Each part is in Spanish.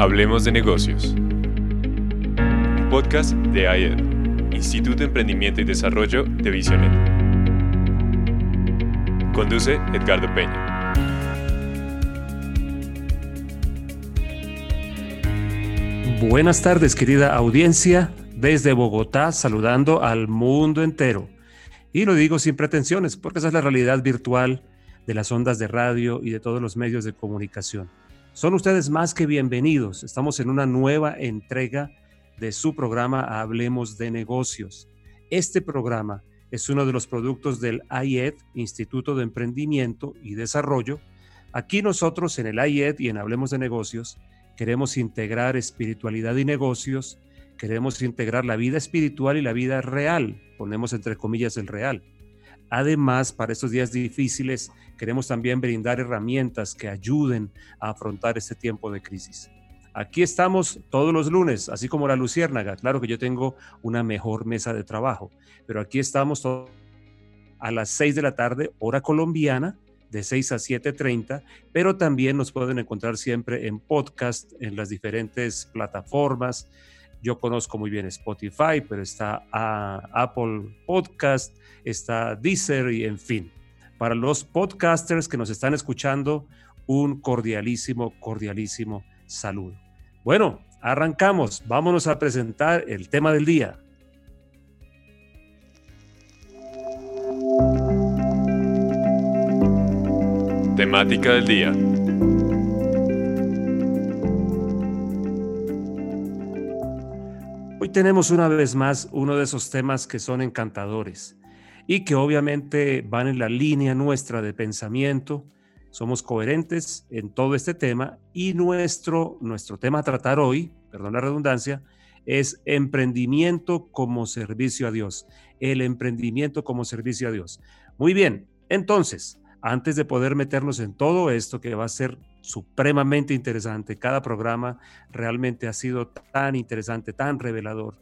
Hablemos de negocios. Un podcast de IED, Instituto de Emprendimiento y Desarrollo de Visionet. Conduce Edgardo Peña. Buenas tardes, querida audiencia, desde Bogotá, saludando al mundo entero. Y lo digo sin pretensiones, porque esa es la realidad virtual de las ondas de radio y de todos los medios de comunicación. Son ustedes más que bienvenidos. Estamos en una nueva entrega de su programa Hablemos de Negocios. Este programa es uno de los productos del IED, Instituto de Emprendimiento y Desarrollo. Aquí nosotros en el IED y en Hablemos de Negocios queremos integrar espiritualidad y negocios, queremos integrar la vida espiritual y la vida real, ponemos entre comillas el real Además, para estos días difíciles, queremos también brindar herramientas que ayuden a afrontar este tiempo de crisis. Aquí estamos todos los lunes, así como la Luciérnaga. Claro que yo tengo una mejor mesa de trabajo, pero aquí estamos a las 6 de la tarde, hora colombiana, de 6 a 7.30, pero también nos pueden encontrar siempre en podcast, en las diferentes plataformas. Yo conozco muy bien Spotify, pero está Apple Podcast, está Deezer y en fin. Para los podcasters que nos están escuchando, un cordialísimo, cordialísimo saludo. Bueno, arrancamos. Vámonos a presentar el tema del día. Temática del día. Hoy tenemos una vez más uno de esos temas que son encantadores y que obviamente van en la línea nuestra de pensamiento. Somos coherentes en todo este tema y nuestro, nuestro tema a tratar hoy, perdón la redundancia, es emprendimiento como servicio a Dios. El emprendimiento como servicio a Dios. Muy bien, entonces, antes de poder meternos en todo esto que va a ser supremamente interesante, cada programa realmente ha sido tan interesante, tan revelador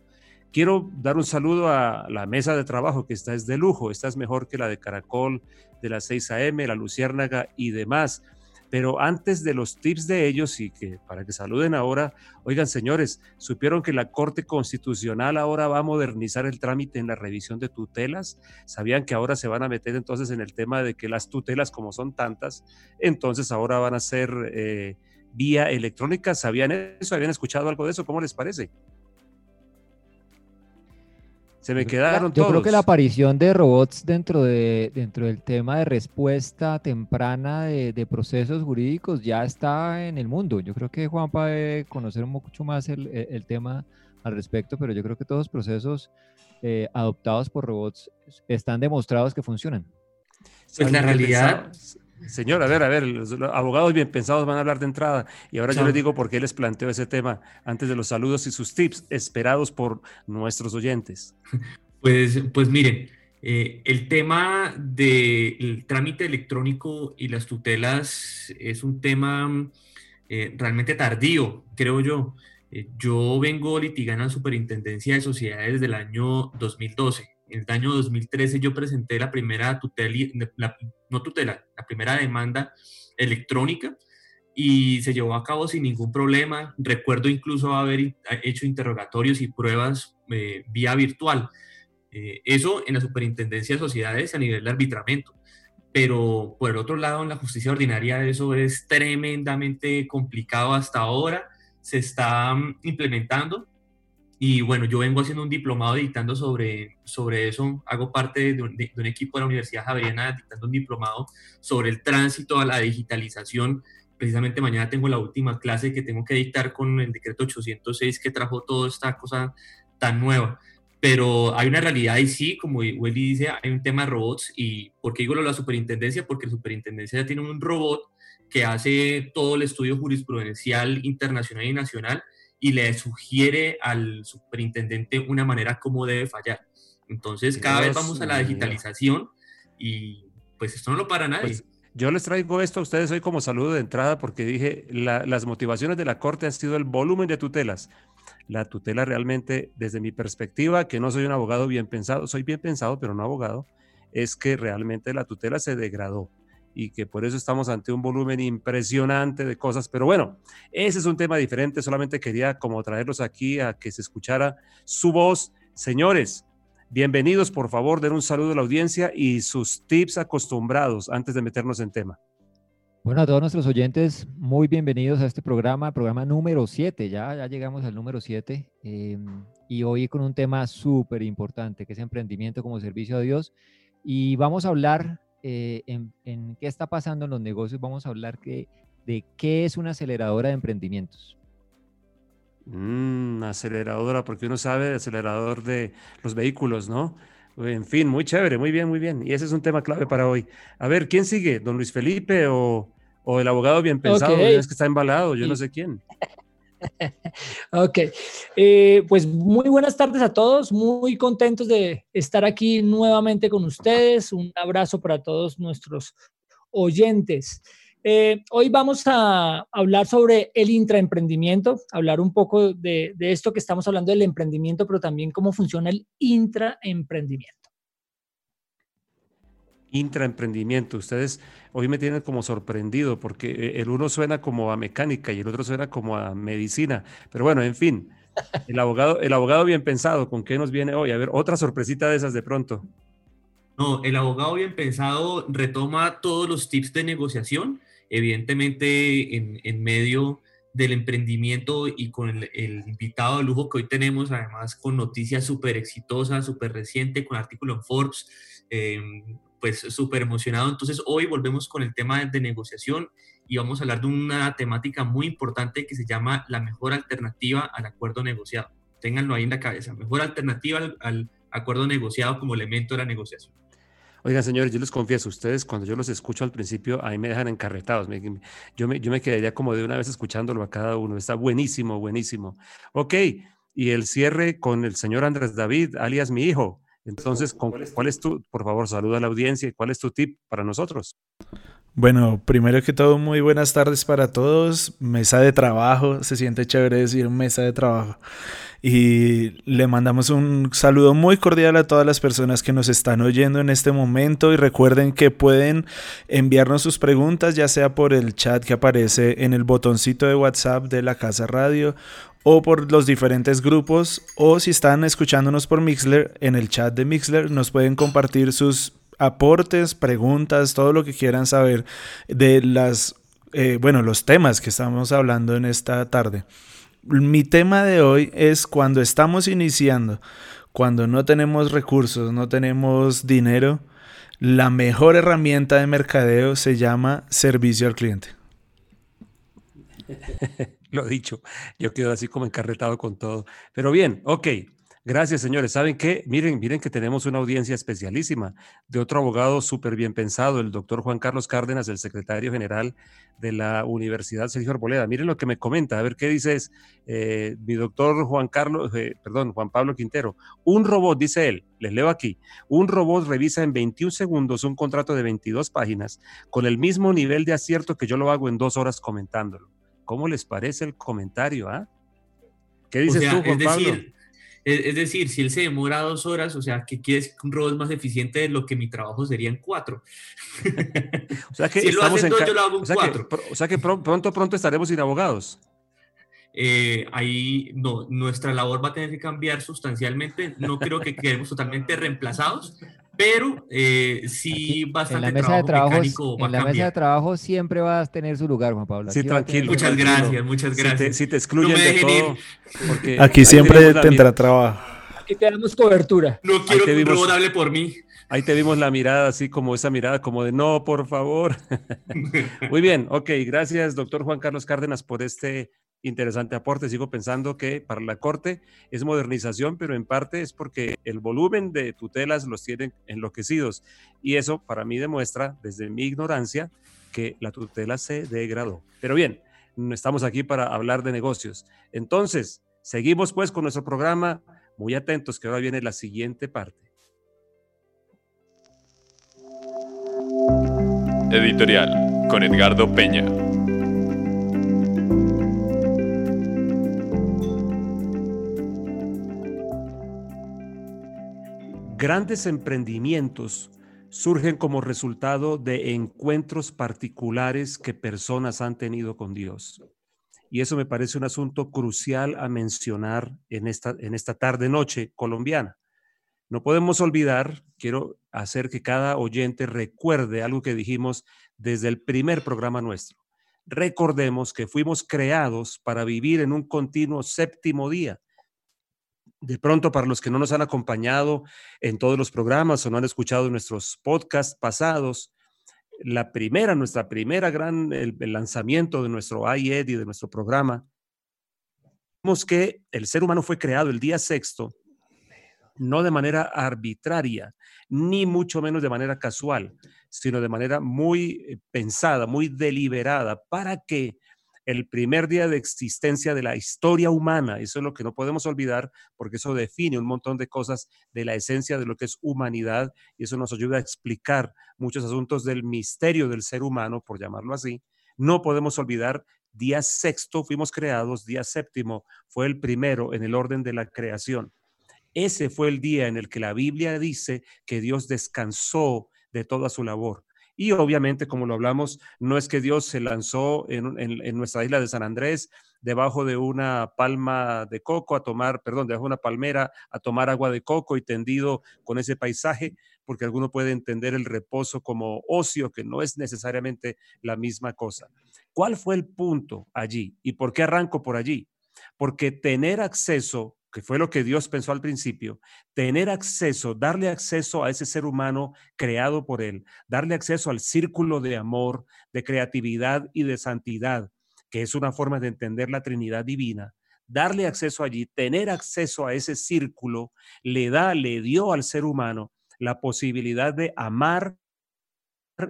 Quiero dar un saludo a la mesa de trabajo que está es de lujo, esta es mejor que la de Caracol, de las 6 a.m., la Luciérnaga y demás. Pero antes de los tips de ellos y que para que saluden ahora, oigan señores, supieron que la Corte Constitucional ahora va a modernizar el trámite en la revisión de tutelas. Sabían que ahora se van a meter entonces en el tema de que las tutelas, como son tantas, entonces ahora van a ser eh, vía electrónica. ¿Sabían eso? ¿Habían escuchado algo de eso? ¿Cómo les parece? Se me quedaron Yo creo que la aparición de robots dentro, de, dentro del tema de respuesta temprana de, procesos jurídicos ya está en el mundo. Yo creo que Juan puede conocer mucho más el, tema al respecto, pero yo creo que todos los procesos eh, adoptados por robots están demostrados que funcionan. Pues la realidad, Señor, a ver, a ver, los abogados bien pensados van a hablar de entrada y ahora yo les digo por qué les planteo ese tema antes de los saludos y sus tips esperados por nuestros oyentes. Pues, pues miren, eh, el tema del trámite electrónico y las tutelas es un tema eh, realmente tardío, creo yo. Eh, yo vengo litigando en la Superintendencia de Sociedades desde el año 2012 en el año 2013 yo presenté la primera tutela, no tutela, la primera demanda electrónica y se llevó a cabo sin ningún problema. Recuerdo incluso haber hecho interrogatorios y pruebas eh, vía virtual. Eh, eso en la Superintendencia de Sociedades a nivel de arbitramiento. Pero por el otro lado, en la justicia ordinaria eso es tremendamente complicado hasta ahora. Se está mm, implementando y bueno, yo vengo haciendo un diplomado dictando sobre, sobre eso. Hago parte de un, equipo de la Universidad Javeriana dictando un diplomado sobre el tránsito a la digitalización. Precisamente mañana tengo la última clase que tengo que dictar con el decreto 806 que trajo toda esta cosa tan nueva. Pero hay una realidad y sí, como Welly dice, hay un tema de robots. ¿Y por qué digo lo de la superintendencia? Porque la superintendencia ya tiene un robot que hace todo el estudio jurisprudencial internacional y nacional y le sugiere al superintendente una manera como debe fallar. Entonces, cada vez vamos a la digitalización y pues esto no lo para nadie. Pues, yo les traigo esto a ustedes hoy como saludo de entrada porque dije, las motivaciones de la Corte han sido el volumen de tutelas. La tutela realmente, desde mi perspectiva, que no soy un abogado bien pensado, soy bien pensado, pero no abogado, es que realmente la tutela se degradó y que por eso estamos ante un volumen impresionante de cosas. Pero bueno, ese es un tema diferente. Solamente quería como traerlos aquí a que se escuchara su voz. Señores, bienvenidos. Por favor, den un saludo a la audiencia y sus tips acostumbrados antes de meternos en tema. Bueno, a todos nuestros oyentes, muy bienvenidos a este programa, programa número 7, ya, ya llegamos al número 7, em, y hoy con un tema súper importante, que es emprendimiento como servicio a Dios, y vamos a hablar eh, en, qué está pasando en los negocios, vamos a hablar que, de qué es una aceleradora de emprendimientos. Mm, aceleradora, porque uno sabe de acelerador de los vehículos, ¿no? En fin, muy chévere, muy bien, muy bien. Y ese es un tema clave para hoy. A ver, ¿quién sigue? ¿Don Luis Felipe o, o el abogado bien pensado, es que está embalado, yo no sé quién. ok, eh, pues muy buenas tardes a todos, muy contentos de estar aquí nuevamente con ustedes. Un abrazo para todos nuestros oyentes. Eh, hoy vamos a hablar sobre el intraemprendimiento, hablar un poco de, de esto que estamos hablando del emprendimiento, pero también cómo funciona el intraemprendimiento intraemprendimiento. Ustedes hoy me tienen como sorprendido porque eh, el uno suena como a mecánica y el otro suena como a medicina. Pero bueno, en fin, el abogado, el abogado bien pensado, ¿con qué nos viene hoy? A ver, otra sorpresita de esas de pronto. No, el abogado bien pensado retoma todos los tips de negociación, evidentemente en, medio del emprendimiento y con el, invitado de lujo que hoy tenemos, además con noticias súper exitosas, súper reciente, con artículo en Forbes, eh, pues súper emocionado. Entonces hoy volvemos con el tema de negociación y vamos a hablar de una temática muy importante que se llama la mejor alternativa al acuerdo negociado. Ténganlo ahí en la cabeza, mejor alternativa al, acuerdo negociado como elemento de la negociación. Oigan, señores, yo les confieso, ustedes cuando yo los escucho al principio, ahí me dejan encarretados. yo, me, yo me quedaría como de una vez escuchándolo a cada uno. Está buenísimo, buenísimo. Ok, y el cierre con el señor Andrés David, alias mi hijo. Entonces, ¿cuál es, tu, por favor, saluda a la audiencia, cuál es tu tip para nosotros? Bueno, primero que todo, muy buenas tardes para todos. Mesa de trabajo, se siente chévere decir mesa de trabajo. Y le mandamos un saludo muy cordial a todas las personas que nos están oyendo en este momento y recuerden que pueden enviarnos sus preguntas ya sea por el chat que aparece en el botoncito de WhatsApp de la Casa Radio o por los diferentes grupos o si están escuchándonos por Mixler en el chat de Mixler nos pueden compartir sus aportes, preguntas, todo lo que quieran saber de las eh, bueno, los temas que estamos hablando en esta tarde. Mi tema de hoy es cuando estamos iniciando, cuando no tenemos recursos, no tenemos dinero, la mejor herramienta de mercadeo se llama servicio al cliente. Lo dicho, yo quedo así como encarretado con todo. Pero bien, ok. Gracias, señores. ¿Saben qué? Miren, miren que tenemos una audiencia especialísima de otro abogado súper bien pensado, el doctor Juan Carlos Cárdenas, el secretario general de la Universidad Sergio Arboleda. Miren lo que me comenta, a ver qué dices, eh, mi doctor Juan Carlos, eh, perdón, Juan Pablo Quintero. Un robot, dice él, les leo aquí, un robot revisa en 21 segundos un contrato de 22 páginas con el mismo nivel de acierto que yo lo hago en dos horas comentándolo. ¿Cómo les parece el comentario? Ah? ¿Qué dices tú, Juan Pablo? es, decir, si él se demora dos horas, o sea, ¿qué quieres que un robot más eficiente de lo que mi trabajo sería en cuatro? o sea que si él lo hace en dos, yo lo hago en cuatro. o sea que pronto, pronto estaremos sin abogados. Eh, ahí no, nuestra labor va a tener que cambiar sustancialmente. No creo que quedemos totalmente reemplazados, pero eh, sí bastante en la mesa de trabajo En la mesa de trabajo siempre va a tener su lugar, Juan Pablo. sí, tranquilo. Muchas gracias, muchas gracias. Si te, excluyen de todo. Aquí siempre tendrá trabajo. Aquí te damos cobertura. No quiero que un robot hable por mí. Ahí te vimos la mirada, así como esa mirada como de no, por favor. Muy bien, ok, gracias, doctor Juan Carlos Cárdenas, por este interesante aporte. Sigo pensando que para la Corte es modernización, pero en parte es porque el volumen de tutelas los tienen enloquecidos. Y eso para mí demuestra, desde mi ignorancia, que la tutela se degradó. Pero bien, estamos aquí para hablar de negocios. Entonces, seguimos pues con nuestro programa. Muy atentos que ahora viene la siguiente parte. Editorial con Edgardo Peña. Grandes emprendimientos surgen como resultado de encuentros particulares que personas han tenido con Dios. Y eso me parece un asunto crucial a mencionar en esta, en esta tarde-noche colombiana. No podemos olvidar, quiero hacer que cada oyente recuerde algo que dijimos desde el primer programa nuestro. Recordemos que fuimos creados para vivir en un continuo séptimo día. De pronto, para los que no nos han acompañado en todos los programas o no han escuchado nuestros podcasts pasados, la primera, nuestra primera gran, el, lanzamiento de nuestro IED y de nuestro programa, vimos que el ser humano fue creado el día sexto, no de manera arbitraria, ni mucho menos de manera casual, sino de manera muy eh, pensada, muy deliberada, para que el primer día de existencia de la historia humana. Eso es lo que no podemos olvidar porque eso define un montón de cosas de la esencia de lo que es humanidad y eso nos ayuda a explicar muchos asuntos del misterio del ser humano, por llamarlo así. No podemos olvidar día sexto fuimos creados, día séptimo fue el primero en el orden de la creación. Ese fue el día en el que la Biblia dice que Dios descansó de toda su labor. Y obviamente, como lo hablamos, no es que Dios se lanzó en, nuestra isla de San Andrés debajo de una palma de coco a tomar, perdón, debajo de una palmera a tomar agua de coco y tendido con ese paisaje, porque alguno puede entender el reposo como ocio, que no es necesariamente la misma cosa. ¿Cuál fue el punto allí? ¿Y por qué arranco por allí? Porque tener acceso que fue lo que Dios pensó al principio, tener acceso, darle acceso a ese ser humano creado por Él, darle acceso al círculo de amor, de creatividad y de santidad, que es una forma de entender la Trinidad divina, darle acceso allí, tener acceso a ese círculo, le da, le dio al ser humano la posibilidad de amar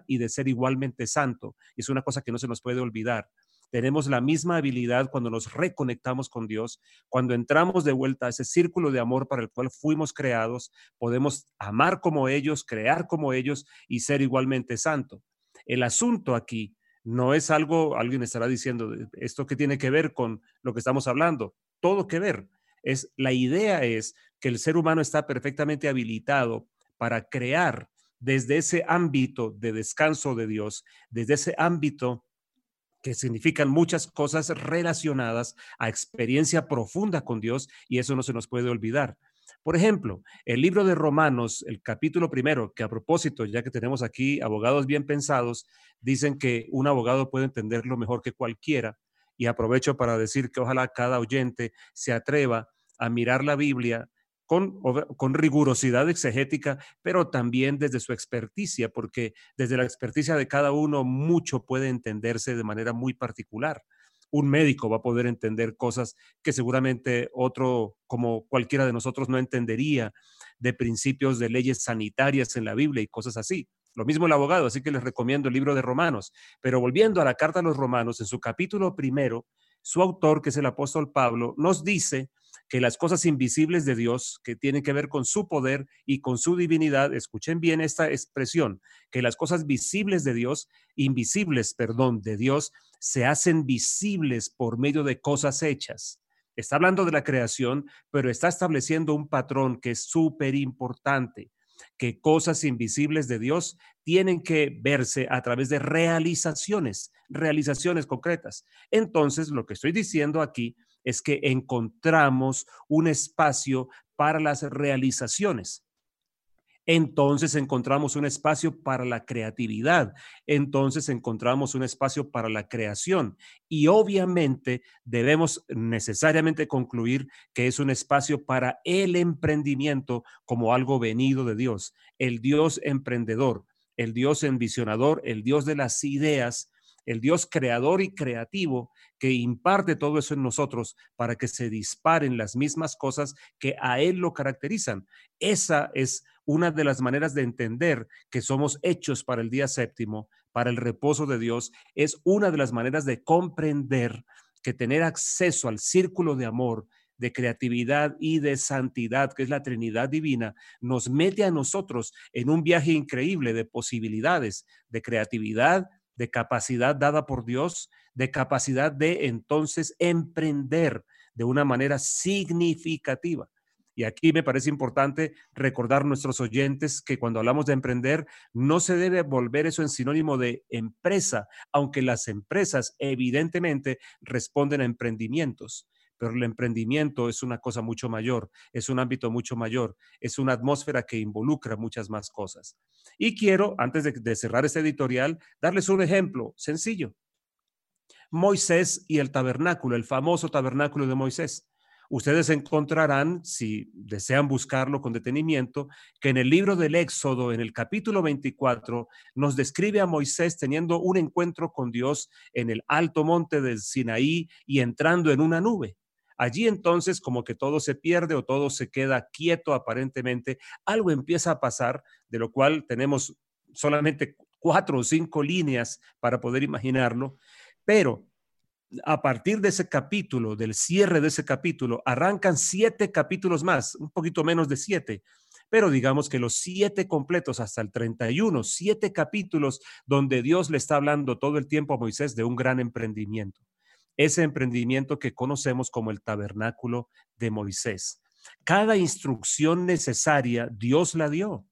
y de ser igualmente santo. Es una cosa que no se nos puede olvidar. Tenemos la misma habilidad cuando nos reconectamos con Dios, cuando entramos de vuelta a ese círculo de amor para el cual fuimos creados, podemos amar como ellos, crear como ellos y ser igualmente santo. El asunto aquí no es algo, alguien estará diciendo, esto que tiene que ver con lo que estamos hablando, todo que ver. Es la idea es que el ser humano está perfectamente habilitado para crear desde ese ámbito de descanso de Dios, desde ese ámbito que significan muchas cosas relacionadas a experiencia profunda con Dios y eso no se nos puede olvidar. Por ejemplo, el libro de Romanos, el capítulo primero, que a propósito, ya que tenemos aquí abogados bien pensados, dicen que un abogado puede entenderlo mejor que cualquiera. Y aprovecho para decir que ojalá cada oyente se atreva a mirar la Biblia con, con, rigurosidad exegética, pero también desde su experticia, porque desde la experticia de cada uno mucho puede entenderse de manera muy particular. Un médico va a poder entender cosas que seguramente otro, como cualquiera de nosotros, no entendería, de principios de leyes sanitarias en la Biblia y cosas así. Lo mismo el abogado, así que les recomiendo el libro de Romanos. Pero volviendo a la carta a los Romanos, en su capítulo primero, su autor, que es el apóstol Pablo, nos dice que las cosas invisibles de Dios, que tienen que ver con su poder y con su divinidad, escuchen bien esta expresión, que las cosas visibles de Dios, invisibles, perdón, de Dios, se hacen visibles por medio de cosas hechas. Está hablando de la creación, pero está estableciendo un patrón que es súper importante que cosas invisibles de Dios tienen que verse a través de realizaciones, realizaciones concretas. Entonces, lo que estoy diciendo aquí es que encontramos un espacio para las realizaciones. Entonces encontramos un espacio para la creatividad, entonces encontramos un espacio para la creación y obviamente debemos necesariamente concluir que es un espacio para el emprendimiento como algo venido de Dios, el Dios emprendedor, el Dios envisionador, el Dios de las ideas, el Dios creador y creativo que imparte todo eso en nosotros para que se disparen las mismas cosas que a Él lo caracterizan. Esa es una de las maneras de entender que somos hechos para el día séptimo, para el reposo de Dios. Es una de las maneras de comprender que tener acceso al círculo de amor de creatividad y de santidad, que es la Trinidad Divina, nos mete a nosotros en un viaje increíble de posibilidades, de creatividad, de capacidad dada por Dios, de capacidad de entonces emprender de una manera significativa. Y aquí me parece importante recordar a nuestros oyentes que cuando hablamos de emprender, no se debe volver eso en sinónimo de empresa, aunque las empresas evidentemente responden a emprendimientos pero el emprendimiento es una cosa mucho mayor, es un ámbito mucho mayor, es una atmósfera que involucra muchas más cosas. Y quiero, antes de, de cerrar este editorial, darles un ejemplo sencillo. Moisés y el tabernáculo, el famoso tabernáculo de Moisés. Ustedes encontrarán, si desean buscarlo con detenimiento, que en el libro del Éxodo, en el capítulo 24, nos describe a Moisés teniendo un encuentro con Dios en el alto monte del Sinaí y entrando en una nube. Allí entonces como que todo se pierde o todo se queda quieto aparentemente, algo empieza a pasar, de lo cual tenemos solamente cuatro o cinco líneas para poder imaginarlo, pero a partir de ese capítulo, del cierre de ese capítulo, arrancan siete capítulos más, un poquito menos de siete, pero digamos que los siete completos hasta el 31, siete capítulos donde Dios le está hablando todo el tiempo a Moisés de un gran emprendimiento. Ese emprendimiento que conocemos como el tabernáculo de Moisés. Cada instrucción necesaria Dios la dio.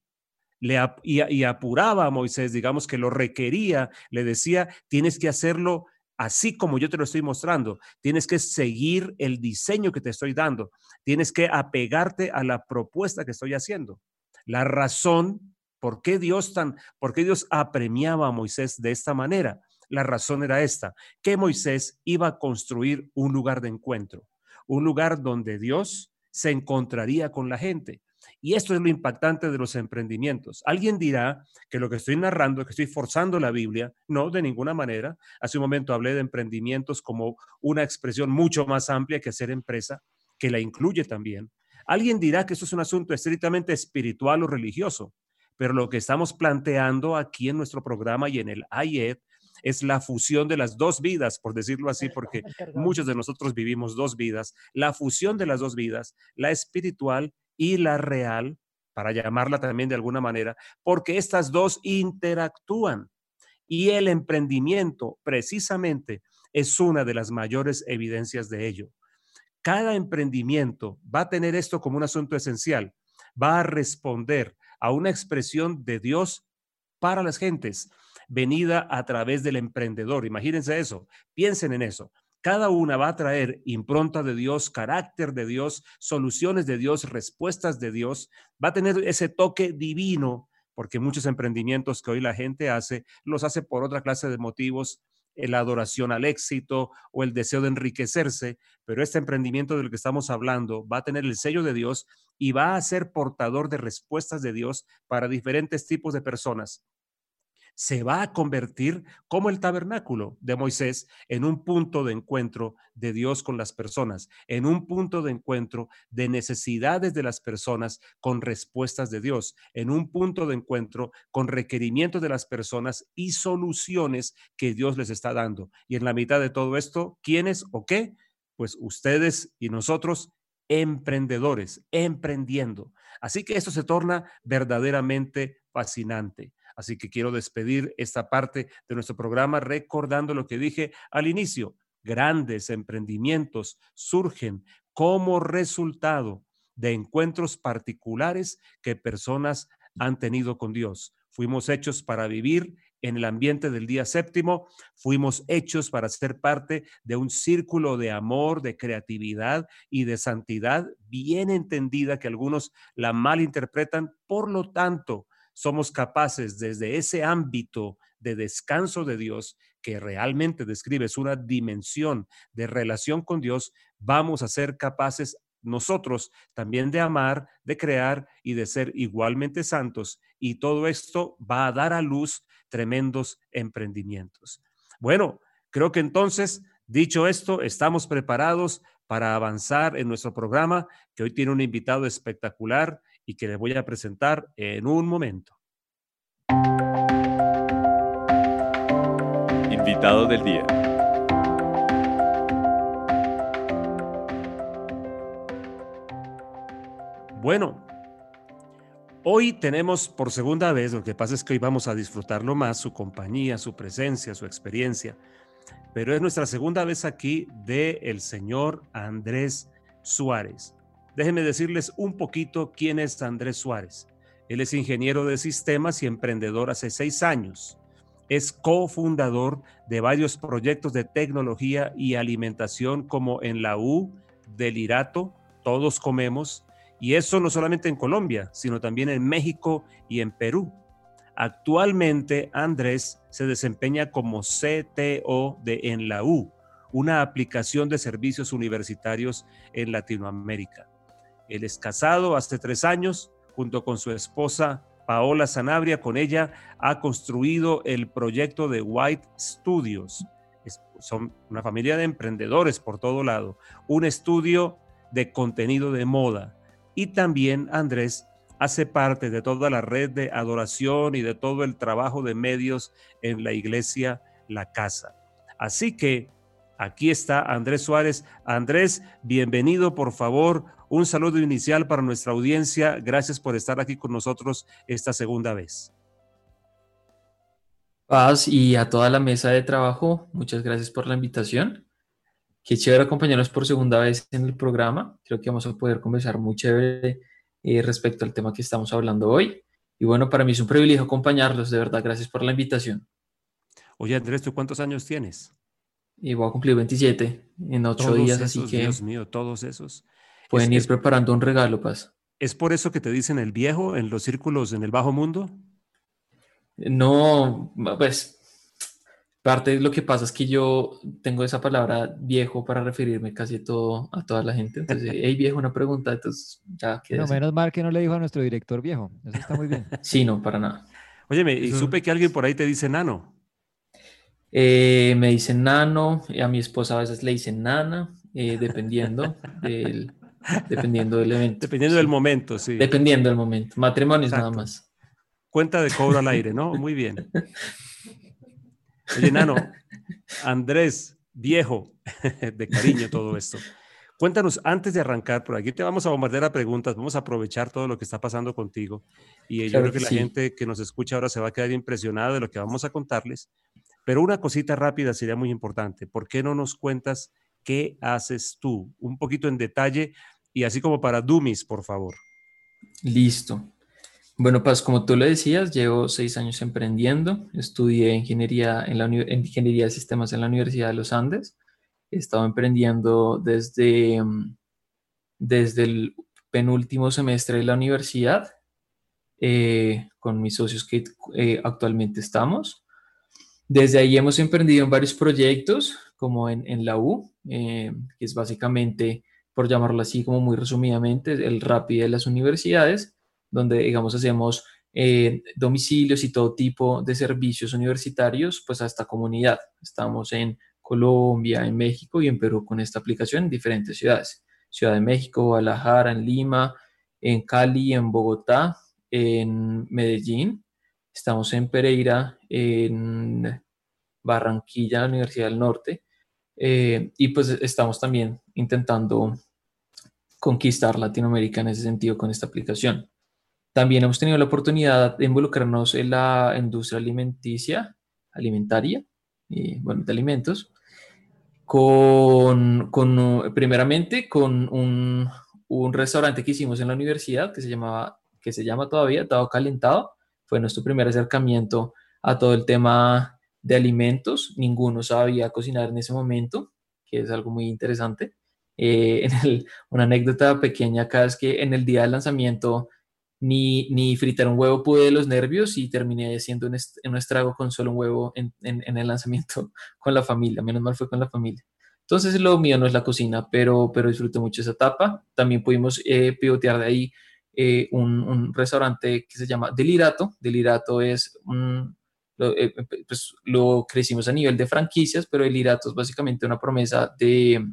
Y, y apuraba a Moisés, digamos que lo requería, le decía, tienes que hacerlo así como yo te lo estoy mostrando. Tienes que seguir el diseño que te estoy dando. Tienes que apegarte a la propuesta que estoy haciendo. La razón por qué Dios tan, por qué Dios apremiaba a Moisés de esta manera. La razón era esta, que Moisés iba a construir un lugar de encuentro, un lugar donde Dios se encontraría con la gente. Y esto es lo impactante de los emprendimientos. Alguien dirá que lo que estoy narrando, que estoy forzando la Biblia. No, de ninguna manera. Hace un momento hablé de emprendimientos como una expresión mucho más amplia que ser empresa, que la incluye también. Alguien dirá que eso es un asunto estrictamente espiritual o religioso, pero lo que estamos planteando aquí en nuestro programa y en el IED es la fusión de las dos vidas, por decirlo así, porque muchos de nosotros vivimos dos vidas, la fusión de las dos vidas, la espiritual y la real, para llamarla también de alguna manera, porque estas dos interactúan. Y el emprendimiento, precisamente, es una de las mayores evidencias de ello. Cada emprendimiento va a tener esto como un asunto esencial, va a responder a una expresión de Dios para las gentes, venida a través del emprendedor. Imagínense eso, piensen en eso. Cada una va a traer impronta de Dios, carácter de Dios, soluciones de Dios, respuestas de Dios. Va a tener ese toque divino, porque muchos emprendimientos que hoy la gente hace, los hace por otra clase de motivos, la adoración al éxito o el deseo de enriquecerse, pero este emprendimiento del que estamos hablando va a tener el sello de Dios y va a ser portador de respuestas de Dios para diferentes tipos de personas se va a convertir como el tabernáculo de Moisés en un punto de encuentro de Dios con las personas, en un punto de encuentro de necesidades de las personas con respuestas de Dios, en un punto de encuentro con requerimientos de las personas y soluciones que Dios les está dando. Y en la mitad de todo esto, ¿quiénes o qué? Pues ustedes y nosotros emprendedores, emprendiendo. Así que esto se torna verdaderamente fascinante. Así que quiero despedir esta parte de nuestro programa recordando lo que dije al inicio. Grandes emprendimientos surgen como resultado de encuentros particulares que personas han tenido con Dios. Fuimos hechos para vivir en el ambiente del día séptimo, fuimos hechos para ser parte de un círculo de amor, de creatividad y de santidad bien entendida que algunos la malinterpretan. Por lo tanto, somos capaces desde ese ámbito de descanso de Dios, que realmente describe una dimensión de relación con Dios, vamos a ser capaces nosotros también de amar, de crear y de ser igualmente santos. Y todo esto va a dar a luz tremendos emprendimientos. Bueno, creo que entonces, dicho esto, estamos preparados para avanzar en nuestro programa, que hoy tiene un invitado espectacular y que le voy a presentar en un momento. Invitado del día. Bueno, hoy tenemos por segunda vez, lo que pasa es que hoy vamos a disfrutarlo más, su compañía, su presencia, su experiencia, pero es nuestra segunda vez aquí de el señor Andrés Suárez déjenme decirles un poquito quién es Andrés Suárez. Él es ingeniero de sistemas y emprendedor hace seis años. Es cofundador de varios proyectos de tecnología y alimentación como en la U, Delirato, Todos Comemos, y eso no solamente en Colombia, sino también en México y en Perú. Actualmente Andrés se desempeña como CTO de En la U, una aplicación de servicios universitarios en Latinoamérica. Él es casado hace tres años junto con su esposa Paola Sanabria. Con ella ha construido el proyecto de White Studios. son una familia de emprendedores por todo lado. Un estudio de contenido de moda. Y también Andrés hace parte de toda la red de adoración y de todo el trabajo de medios en la iglesia La Casa. Así que aquí está Andrés Suárez. Andrés, bienvenido, por favor. Un saludo inicial para nuestra audiencia. Gracias por estar aquí con nosotros esta segunda vez. Paz y a toda la mesa de trabajo, muchas gracias por la invitación. Qué chévere acompañarnos por segunda vez en el programa. Creo que vamos a poder conversar muy chévere eh, respecto al tema que estamos hablando hoy. Y bueno, para mí es un privilegio acompañarlos, de verdad. Gracias por la invitación. Oye, Andrés, ¿tú cuántos años tienes? Y voy a cumplir 27 en ocho días, así que... Dios mío, todos esos. Pueden ir preparando un regalo, Paz. ¿Es por eso que te dicen el viejo en los círculos en el bajo mundo? No, pues parte de lo que pasa es que yo tengo esa palabra viejo para referirme casi a, todo, a toda la gente. Entonces, hey viejo, una pregunta, entonces ya No, menos mal que no le dijo a nuestro director viejo. Eso está muy bien. sí, no, para nada. Óyeme, y supe que alguien por ahí te dice nano. Eh, me dicen nano, a mi esposa a veces le dicen nana, eh, dependiendo del, Dependiendo del evento. Dependiendo del momento, sí. Dependiendo del momento. Matrimonios nada más. Cuenta de cobro al aire, ¿no? Muy bien. Oye, Nano, Andrés, viejo, de cariño todo esto. Cuéntanos, antes de arrancar, por aquí te vamos a bombardear a preguntas, vamos a aprovechar todo lo que está pasando contigo. Y yo creo que, la gente que nos escucha ahora se va a quedar impresionada de lo que vamos a contarles. Pero una cosita rápida sería muy importante. ¿Por qué no nos cuentas qué haces tú? Un poquito en detalle, y así como para Dummies, por favor. Listo. Bueno, pues como tú lo decías, llevo seis años emprendiendo. Estudié ingeniería, en la, ingeniería de sistemas en la Universidad de los Andes. He estado emprendiendo desde, mm, desde el penúltimo semestre de la universidad eh, con mis socios que eh, actualmente estamos. Desde ahí hemos emprendido en varios proyectos, como en, en la U, eh, que es básicamente por llamarlo así como muy resumidamente, el RAPI de las universidades, donde, digamos, hacemos eh, domicilios y todo tipo de servicios universitarios, pues a esta comunidad. Estamos en Colombia, en México y en Perú con esta aplicación en diferentes ciudades. Ciudad de México, Guadalajara, en Lima, en Cali, en Bogotá, en Medellín. Estamos en Pereira, en Barranquilla, Universidad del Norte. Eh, y pues estamos también intentando conquistar Latinoamérica en ese sentido con esta aplicación. También hemos tenido la oportunidad de involucrarnos en la industria alimenticia, alimentaria, y, bueno, de alimentos, con, con primeramente con un, restaurante que hicimos en la universidad que se, llamaba, que se llama todavía Tado Calentado. Fue nuestro primer acercamiento a todo el tema de alimentos. Ninguno sabía cocinar en ese momento, que es algo muy interesante. Eh, una anécdota pequeña acá es que en el día del lanzamiento ni, ni fritar un huevo pude de los nervios y terminé haciendo un, un estrago con solo un huevo en, en, el lanzamiento con la familia. Menos mal fue con la familia. Entonces lo mío no es la cocina, pero, pero disfruté mucho esa etapa. También pudimos eh, pivotear de ahí eh, un, restaurante que se llama Delirato. Delirato es un, lo, eh, pues, lo crecimos a nivel de franquicias, pero Delirato es básicamente una promesa de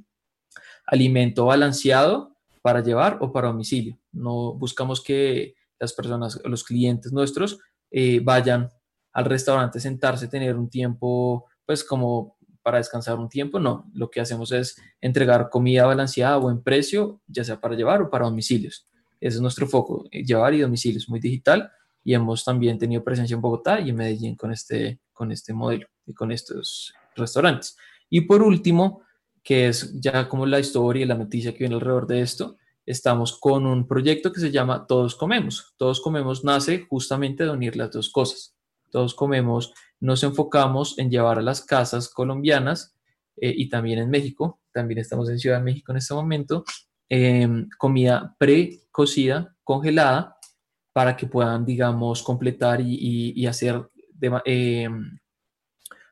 alimento balanceado para llevar o para domicilio. No buscamos que las personas, los clientes nuestros, eh, vayan al restaurante, sentarse, tener un tiempo, pues como para descansar un tiempo, no. Lo que hacemos es entregar comida balanceada a buen precio, ya sea para llevar o para domicilios. Ese es nuestro foco, eh, llevar y domicilios, muy digital. Y hemos también tenido presencia en Bogotá y en Medellín con este, con este modelo y con estos restaurantes. Y por último, que es ya como la historia y la noticia que viene alrededor de esto, estamos con un proyecto que se llama Todos Comemos. Todos Comemos nace justamente de unir las dos cosas. Todos Comemos nos enfocamos en llevar a las casas colombianas eh, y también en México, también estamos en Ciudad de México en este momento, em, comida precocida, congelada, para que puedan, digamos, completar y, hacer em,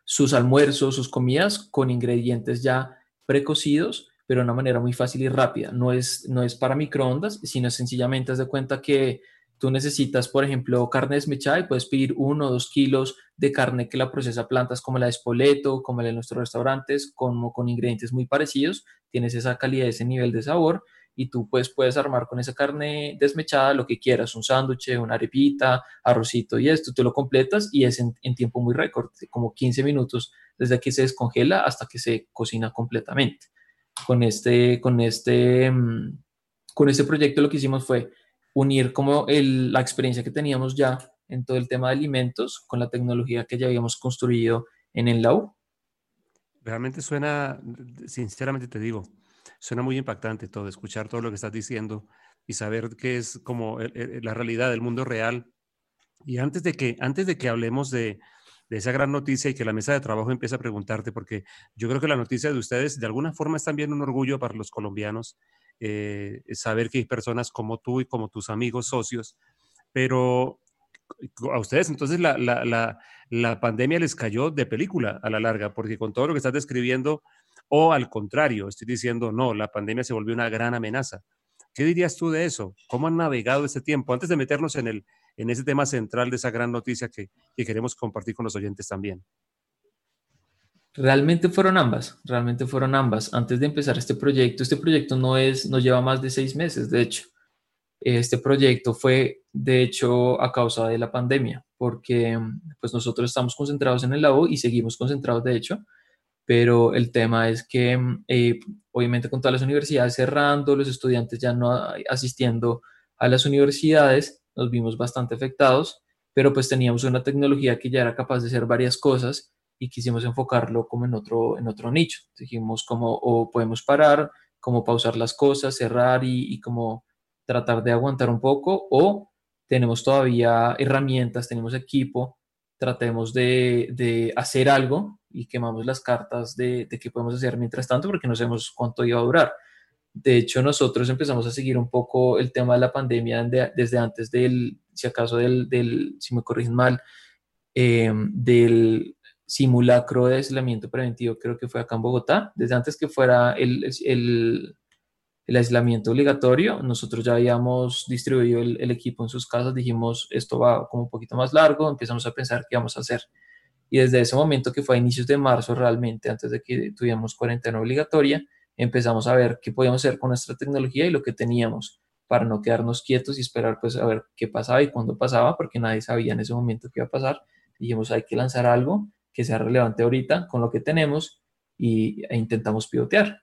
sus almuerzos, sus comidas con ingredientes ya precocidos pero de una manera muy fácil y rápida. No es, no es para microondas, sino sencillamente haz de cuenta que tú necesitas, por ejemplo, carne desmechada y puedes pedir uno o dos kilos de carne que la procesa plantas como la de Spoleto, como la de nuestros restaurantes, como con ingredientes muy parecidos. Tienes esa calidad, ese nivel de sabor y tú pues puedes armar con esa carne desmechada lo que quieras, un sándwich, una arepita, arrocito y esto, te lo completas y es en, tiempo muy récord, como 15 minutos desde que se descongela hasta que se cocina completamente con este, con este, mm, con este proyecto lo que hicimos fue unir como la experiencia que teníamos ya en todo el tema de alimentos con la tecnología que ya habíamos construido en el LAU. Realmente suena, sinceramente te digo, suena muy impactante todo, escuchar todo lo que estás diciendo y saber que es como la realidad del mundo real. Y antes de que, antes de que hablemos de, de esa gran noticia y que la mesa de trabajo empiece a preguntarte, porque yo creo que la noticia de ustedes de alguna forma es también un orgullo para los colombianos, eh, saber que hay personas como tú y como tus amigos socios, pero a ustedes entonces la, la, la, pandemia les cayó de película a la larga, porque con todo lo que estás describiendo, o al contrario, estoy diciendo, no, la pandemia se volvió una gran amenaza. ¿Qué dirías tú de eso? ¿Cómo han navegado ese tiempo? Antes de meternos en el, en ese tema central de esa gran noticia que, queremos compartir con los oyentes también. Realmente fueron ambas, realmente fueron ambas. Antes de empezar este proyecto, este proyecto no es, no lleva más de seis meses, de hecho. Este proyecto fue, de hecho, a causa de la pandemia, porque pues nosotros estamos concentrados en el labo y seguimos concentrados, de hecho, pero el tema es que, eh, obviamente, con todas las universidades cerrando, los estudiantes ya no asistiendo a las universidades, nos vimos bastante afectados, pero pues teníamos una tecnología que ya era capaz de hacer varias cosas y quisimos enfocarlo como en otro, en otro nicho. Dijimos como o podemos parar, como pausar las cosas, cerrar y, y como tratar de aguantar un poco o tenemos todavía herramientas, tenemos equipo, tratemos de, de hacer algo y quemamos las cartas de, de qué podemos hacer mientras tanto porque no sabemos cuánto iba a durar. De hecho, nosotros empezamos a seguir un poco el tema de la pandemia desde antes del, si acaso, del, del si me corrigen mal, em, del simulacro de aislamiento preventivo, creo que fue acá en Bogotá, desde antes que fuera el, el, el aislamiento obligatorio, nosotros ya habíamos distribuido el, el, equipo en sus casas, dijimos, esto va como un poquito más largo, empezamos a pensar qué vamos a hacer. Y desde ese momento, que fue a inicios de marzo realmente, antes de que tuviéramos cuarentena obligatoria, empezamos a ver qué podíamos hacer con nuestra tecnología y lo que teníamos para no quedarnos quietos y esperar pues a ver qué pasaba y cuándo pasaba, porque nadie sabía en ese momento qué iba a pasar. Dijimos, hay que lanzar algo que sea relevante ahorita con lo que tenemos y, e intentamos pivotear.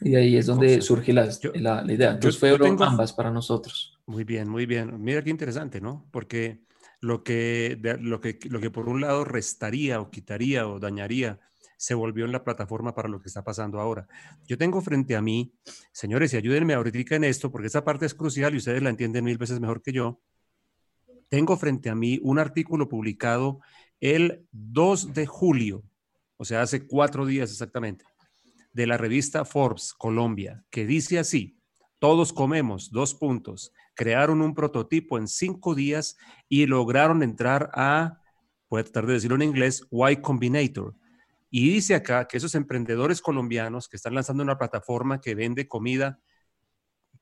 Y de ahí es donde surge la, la, idea. Entonces fueron ambas para nosotros. Muy bien, muy bien. Mira qué interesante, ¿no? Porque lo que, lo que, lo que por un lado restaría o quitaría o dañaría se volvió en la plataforma para lo que está pasando ahora. Yo tengo frente a mí, señores, y ayúdenme ahorita en esto, porque esa parte es crucial y ustedes la entienden mil veces mejor que yo. Tengo frente a mí un artículo publicado el 2 de julio, o sea, hace cuatro días exactamente, de la revista Forbes Colombia, que dice así, todos comemos, dos puntos, crearon un prototipo en cinco días y lograron entrar a, puede tratar de decirlo en inglés, Y Combinator, y dice acá que esos emprendedores colombianos que están lanzando una plataforma que vende comida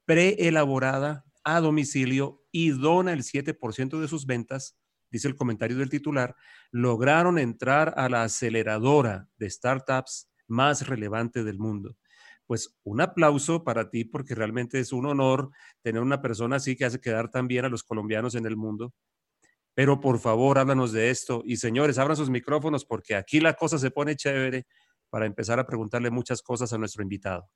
preelaborada a domicilio y dona el 7% de sus ventas, dice el comentario del titular, lograron entrar a la aceleradora de startups más relevante del mundo. Pues un aplauso para ti porque realmente es un honor tener una persona así que hace quedar tan bien a los colombianos en el mundo pero por favor, háblanos de esto. Y señores, abran sus micrófonos porque aquí la cosa se pone chévere para empezar a preguntarle muchas cosas a nuestro invitado.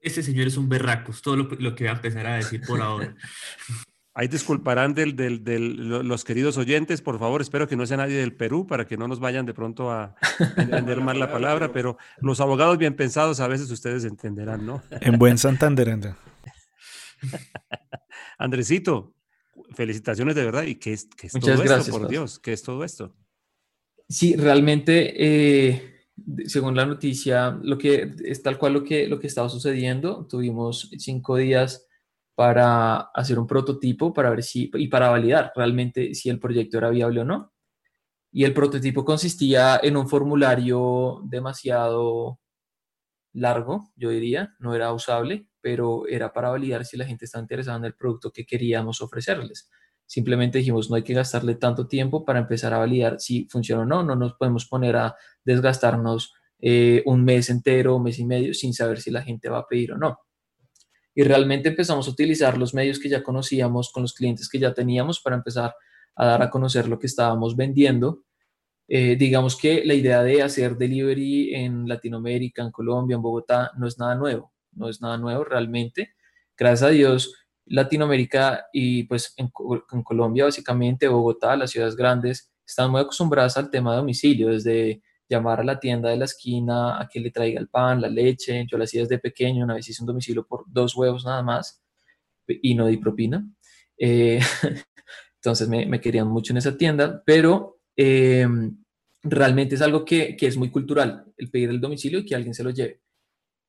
Este señor es un berraco, es todo lo, que voy a empezar a decir por ahora. Ahí disculparán del, del, los queridos oyentes, por favor, espero que no sea nadie del Perú para que no nos vayan de pronto a entender mal la palabra, pero los abogados bien pensados a veces ustedes entenderán, ¿no? En buen Santander, Andresito, felicitaciones de verdad. ¿Y qué es, qué es Muchas todo gracias, esto, por. Dios? ¿Qué es todo esto? Sí, realmente, eh, según la noticia, lo que es tal cual lo que, lo que estaba sucediendo. Tuvimos cinco días para hacer un prototipo para ver si y para validar realmente si el proyecto era viable o no. Y el prototipo consistía en un formulario demasiado largo, yo diría, no era usable, pero era para validar si la gente está interesada en el producto que queríamos ofrecerles. Simplemente dijimos, no hay que gastarle tanto tiempo para empezar a validar si funciona o no, no nos podemos poner a desgastarnos eh, un mes entero, un mes y medio, sin saber si la gente va a pedir o no. Y realmente empezamos a utilizar los medios que ya conocíamos con los clientes que ya teníamos para empezar a dar a conocer lo que estábamos vendiendo. Eh, digamos que la idea de hacer delivery en Latinoamérica, en Colombia, en Bogotá, no es nada nuevo, no es nada nuevo realmente. Gracias a Dios, Latinoamérica y pues en, en Colombia, básicamente, Bogotá, las ciudades grandes, están muy acostumbradas al tema de domicilio, desde llamar a la tienda de la esquina a que le traiga el pan, la leche. Yo lo hacía desde pequeño, una vez hice un domicilio por dos huevos nada más y no di propina. Eh, entonces me, querían mucho en esa tienda, pero eh, realmente es algo que, que es muy cultural, el pedir el domicilio y que alguien se lo lleve.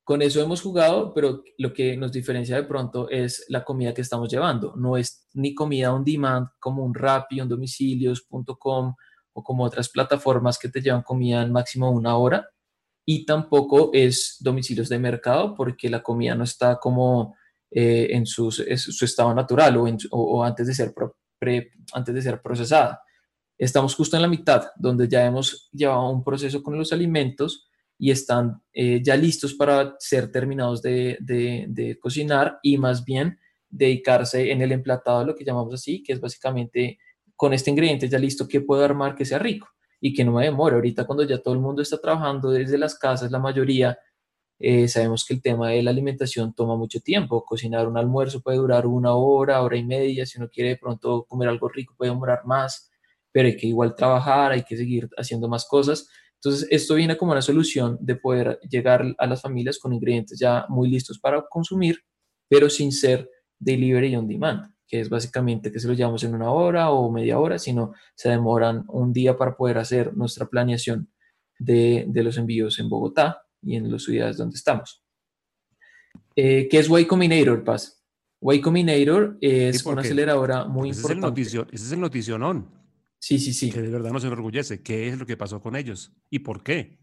Con eso hemos jugado, pero lo que nos diferencia de pronto es la comida que estamos llevando. No es ni comida on demand como un Rappi, un domicilios.com o como otras plataformas que te llevan comida en máximo una hora. Y tampoco es domicilios de mercado porque la comida no está como eh, en sus- su estado natural o, antes, de ser pre- antes de ser procesada. Estamos justo en la mitad, donde ya hemos llevado un proceso con los alimentos y están eh, ya listos para ser terminados de, de- de cocinar y más bien dedicarse en el emplatado, lo que llamamos así, que es básicamente con este ingrediente ya listo, ¿qué puedo armar que sea rico? Y que no me demore. Ahorita cuando ya todo el mundo está trabajando desde las casas, la mayoría, eh, sabemos que el tema de la alimentación toma mucho tiempo. Cocinar un almuerzo puede durar una hora, hora y media. Si uno quiere de pronto comer algo rico puede demorar más, pero hay que igual trabajar, hay que seguir haciendo más cosas. Entonces, esto viene como una solución de poder llegar a las familias con ingredientes ya muy listos para consumir, pero sin ser delivery on demand, que es básicamente que se lo llevamos en una hora o media hora, sino se demoran un día para poder hacer nuestra planeación de, de los envíos en Bogotá y en las ciudades donde estamos. Eh, ¿Qué es Y Combinator, Paz? Y Combinator es Sí, una aceleradora muy Ese es, el importante. noticio, ese es el noticionón, Sí, sí, sí. que de verdad nos enorgullece. ¿Qué es lo que pasó con ellos? ¿Y por qué?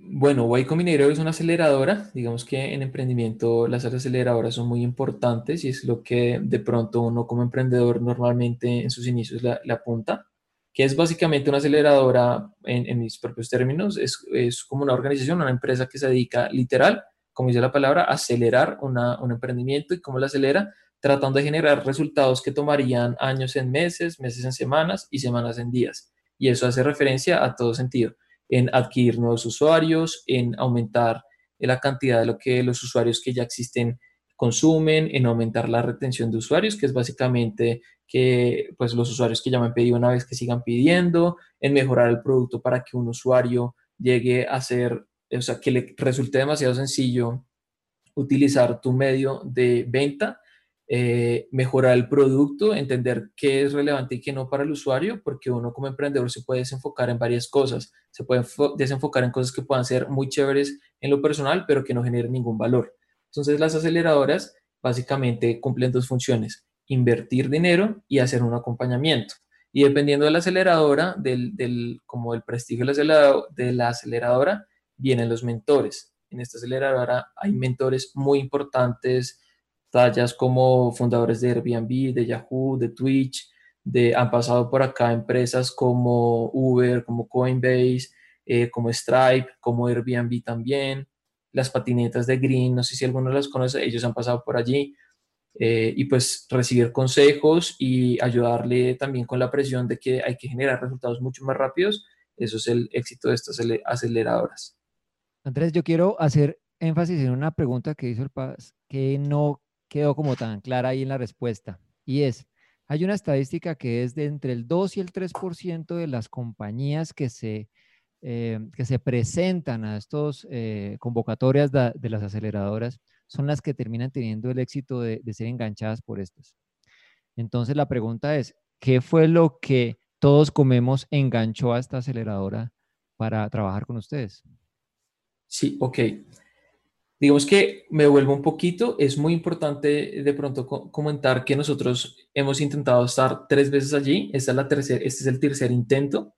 Bueno, Y Combinator es una aceleradora. Digamos que en emprendimiento las aceleradoras son muy importantes y es lo que de pronto uno como emprendedor normalmente en sus inicios le, le apunta, que es básicamente una aceleradora en, en mis propios términos. Es, es como una organización, una empresa que se dedica literal, como dice la palabra, a acelerar una- un emprendimiento y cómo la acelera, tratando de generar resultados que tomarían años en meses, meses en semanas y semanas en días. Y eso hace referencia a todo sentido en adquirir nuevos usuarios, en aumentar la cantidad de lo que los usuarios que ya existen consumen, en aumentar la retención de usuarios, que es básicamente que pues, los usuarios que ya me han pedido una vez que sigan pidiendo, en mejorar el producto para que un usuario llegue a ser, o sea, que le resulte demasiado sencillo utilizar tu medio de venta eh, mejorar el producto, entender qué es relevante y qué no para el usuario, porque uno como emprendedor se puede desenfocar en varias cosas, se puede desenfocar en cosas que puedan ser muy chéveres en lo personal, pero que no generen ningún valor. Entonces las aceleradoras básicamente cumplen dos funciones, invertir dinero y hacer un acompañamiento. Y dependiendo de la aceleradora, del, del como el prestigio de la, de la aceleradora, vienen los mentores. En esta aceleradora hay mentores muy importantes, tallas como fundadores de Airbnb, de Yahoo, de Twitch, de, han pasado por acá empresas como Uber, como Coinbase, eh, como Stripe, como Airbnb también, las patinetas de Green, no sé si alguno las conoce, ellos han pasado por allí, eh, y pues recibir consejos y ayudarle también con la presión de que hay que generar resultados mucho más rápidos, eso es el éxito de estas aceleradoras. Andrés, yo quiero hacer énfasis en una pregunta que hizo el Paz, que no quedó como tan clara ahí en la respuesta. Y es, hay una estadística que es de entre el 2 y el 3% de las compañías que se, eh, que se presentan a estos eh, convocatorias de, de, las aceleradoras son las que terminan teniendo el éxito de, de ser enganchadas por estas. Entonces la pregunta es, ¿qué fue lo que todos comemos enganchó a esta aceleradora para trabajar con ustedes? Sí, ok. Digamos que me vuelvo un poquito, es muy importante de pronto comentar que nosotros hemos intentado estar tres veces allí, esta es la tercera, este es el tercer intento,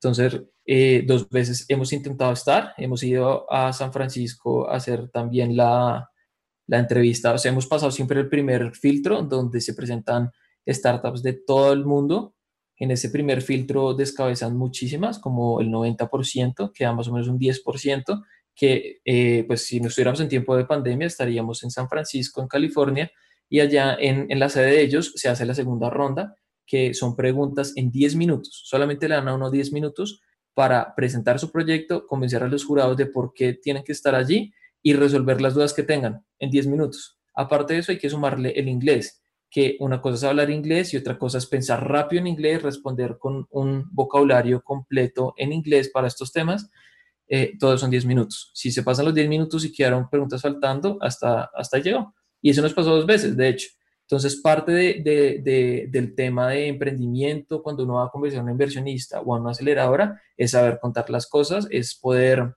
entonces eh, dos veces hemos intentado estar, hemos ido a San Francisco a hacer también la, la entrevista, o sea, hemos pasado siempre el primer filtro donde se presentan startups de todo el mundo, en ese primer filtro descabezan muchísimas, como el 90%, queda más o menos un 10%, que eh, pues si no estuviéramos en tiempo de pandemia estaríamos en San Francisco, en California, y allá en, en la sede de ellos se hace la segunda ronda, que son preguntas en 10 minutos. Solamente le dan a uno 10 minutos para presentar su proyecto, convencer a los jurados de por qué tienen que estar allí y resolver las dudas que tengan en 10 minutos. Aparte de eso, hay que sumarle el inglés, que una cosa es hablar inglés y otra cosa es pensar rápido en inglés, responder con un vocabulario completo en inglés para estos temas eh, todos son 10 minutos. Si se pasan los 10 minutos y quedaron preguntas faltando, hasta, hasta llegó. Y eso nos pasó dos veces, de hecho. Entonces, parte de, del tema de emprendimiento, cuando uno va a conversar a un inversionista o a una aceleradora, es saber contar las cosas, es poder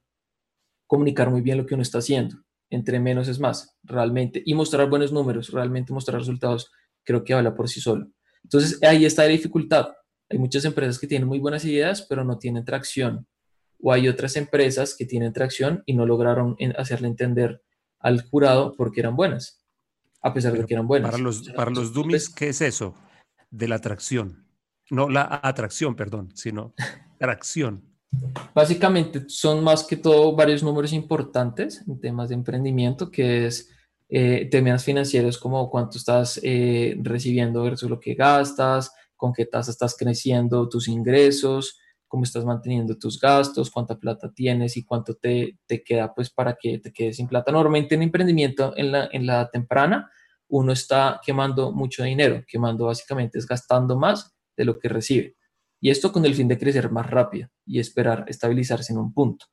comunicar muy bien lo que uno está haciendo. Entre menos es más, realmente. Y mostrar buenos números, realmente mostrar resultados, creo que habla por sí solo. Entonces, ahí está la dificultad. Hay muchas empresas que tienen muy buenas ideas, pero no tienen tracción o hay otras empresas que tienen tracción y no lograron hacerle entender al jurado porque eran buenas, a pesar de que eran buenas. Para los, para los dummies, ¿qué es eso? De la tracción. No la atracción, perdón, sino tracción. Básicamente son más que todo varios números importantes en temas de emprendimiento, que es eh, temas financieros como cuánto estás eh, recibiendo versus lo que gastas, con qué tasa estás creciendo tus ingresos, cómo estás manteniendo tus gastos, cuánta plata tienes y cuánto te, te queda pues para que te quedes sin plata. Normalmente en emprendimiento en la, en la temprana uno está quemando mucho dinero, quemando básicamente es gastando más de lo que recibe. Y esto con el fin de crecer más rápido y esperar estabilizarse en un punto.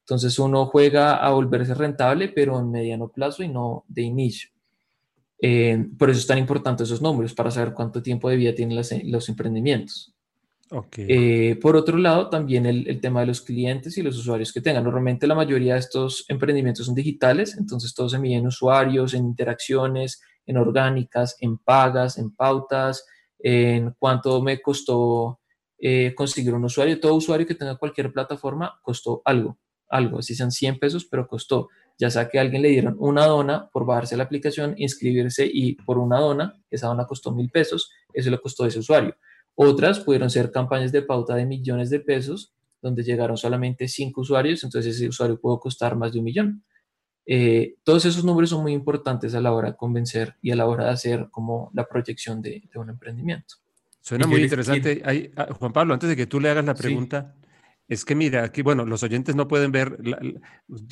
Entonces uno juega a volverse rentable, pero en mediano plazo y no de inicio. Eh, por eso es tan importante esos números, para saber cuánto tiempo de vida tienen los emprendimientos. Eh, por otro lado, también el, tema de los clientes y los usuarios que tengan. Normalmente la mayoría de estos emprendimientos son digitales, entonces todos se miden en usuarios, en interacciones, en orgánicas, en pagas, en pautas, en cuánto me costó eh, conseguir un usuario. Todo usuario que tenga cualquier plataforma costó algo, algo, así sean 100 pesos, pero costó. Ya sea que a alguien le dieron una dona por bajarse la aplicación, inscribirse y por una dona, esa dona costó mil pesos, eso le costó a ese usuario. Otras pudieron ser campañas de pauta de millones de pesos, donde llegaron solamente cinco usuarios, entonces ese usuario pudo costar más de un millón. Eh, todos esos números son muy importantes a la hora de convencer y a la hora de hacer como la proyección de, un emprendimiento. Suena muy interesante. Ah, Juan Pablo, antes de que tú le hagas la pregunta, es que mira, aquí, bueno, los oyentes no pueden ver,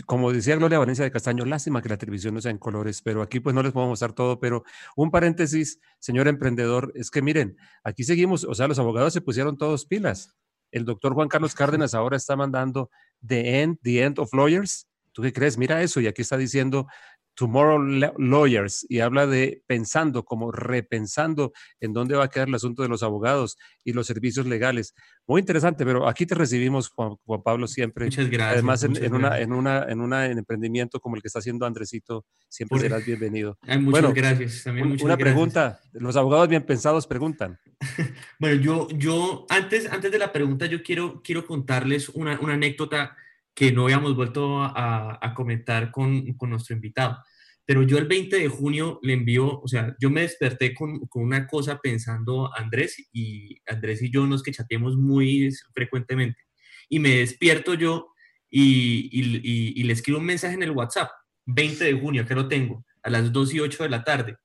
como decía Gloria Valencia de Castaño, lástima que la televisión no sea en colores, pero aquí pues no les puedo mostrar todo, pero un paréntesis, señor emprendedor, es que miren, aquí seguimos, o sea, los abogados se pusieron todos pilas. El doctor Juan Carlos Cárdenas ahora está mandando The End, The End of Lawyers. ¿Tú qué crees? Mira eso, y aquí está diciendo Tomorrow Lawyers y habla de pensando, como repensando en dónde va a quedar el asunto de los abogados y los servicios legales. Muy interesante, pero aquí te recibimos, Juan, Pablo, siempre. Muchas gracias. Además, en, una, en, una, en, una, emprendimiento como el que está haciendo Andresito, siempre serás bienvenido. muchas bueno, gracias. También una pregunta, los abogados bien pensados preguntan. bueno, yo, yo antes, antes de la pregunta, yo quiero, quiero contarles una, una anécdota que no habíamos vuelto a, comentar con, nuestro invitado. Pero yo el 20 de junio le envío, o sea, yo me desperté con, una cosa pensando Andrés y Andrés y yo nos que chateemos muy frecuentemente. Y me despierto yo y, le escribo un mensaje en el WhatsApp, 20 de junio, que lo tengo, a las 2 y 8 de la tarde.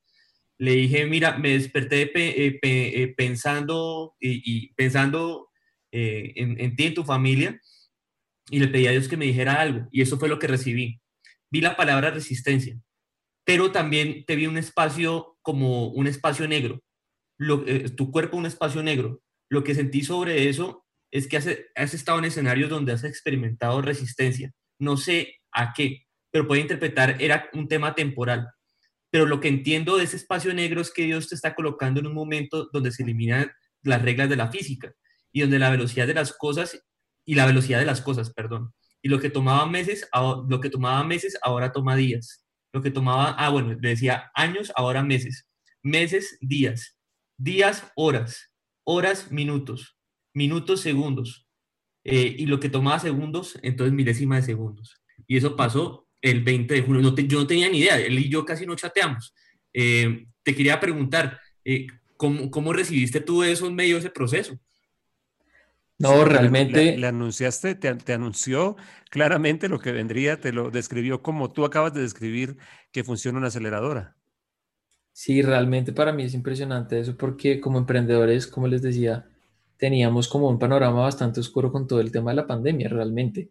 Le dije, mira, me desperté eh, eh, pensando y, pensando eh, en, en ti, en tu familia, y le pedí a Dios que me dijera algo y eso fue lo que recibí. Vi la palabra resistencia, pero también te vi un espacio como un espacio negro, eh, tu cuerpo un espacio negro. Lo que sentí sobre eso es que has, has estado en escenarios donde has experimentado resistencia. No sé a qué, pero puede interpretar era un tema temporal. Pero lo que entiendo de ese espacio negro es que Dios te está colocando en un momento donde se eliminan las reglas de la física y donde la velocidad de las cosas y la velocidad de las cosas, perdón. Y lo que tomaba meses, lo que tomaba meses ahora toma días. Lo que tomaba, ah, bueno, decía años, ahora meses. Meses, días. Días, horas. Horas, minutos. Minutos, segundos. Eh, y lo que tomaba segundos, entonces milésima de segundos. Y eso pasó el 20 de junio. yo no tenía ni idea, él y yo casi no chateamos. Eh, te quería preguntar, eh, ¿cómo, ¿cómo, recibiste tú eso en medio de ese proceso? No, realmente. Le, anunciaste, te, te, anunció claramente lo que vendría, te lo describió como tú acabas de describir que funciona una aceleradora. Sí, realmente para mí es impresionante eso porque como emprendedores, como les decía, teníamos como un panorama bastante oscuro con todo el tema de la pandemia, realmente.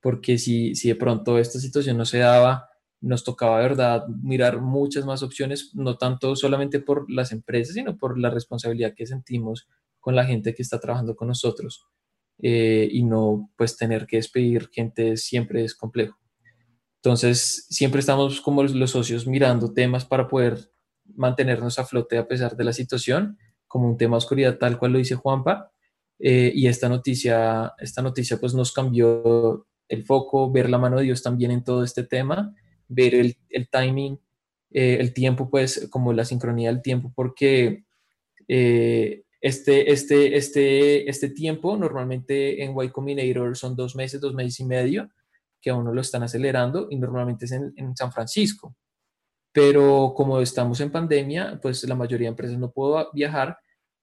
Porque si, si de pronto esta situación no se daba, nos tocaba, verdad, mirar muchas más opciones, no tanto solamente por las empresas, sino por la responsabilidad que sentimos con la gente que está trabajando con nosotros eh, y no pues tener que despedir gente siempre es complejo. Entonces, siempre estamos como los socios mirando temas para poder mantenernos a flote a pesar de la situación, como un tema de oscuridad tal cual lo dice Juanpa. Eh, y esta noticia, esta noticia pues nos cambió el foco, ver la mano de Dios también en todo este tema, ver el, el timing, eh, el tiempo, pues como la sincronía del tiempo, porque este, este, este, este tiempo normalmente en Y Combinator son dos meses, dos meses y medio, que a uno lo están acelerando y normalmente es en, San Francisco. Pero como estamos en pandemia, pues la mayoría de empresas no puedo viajar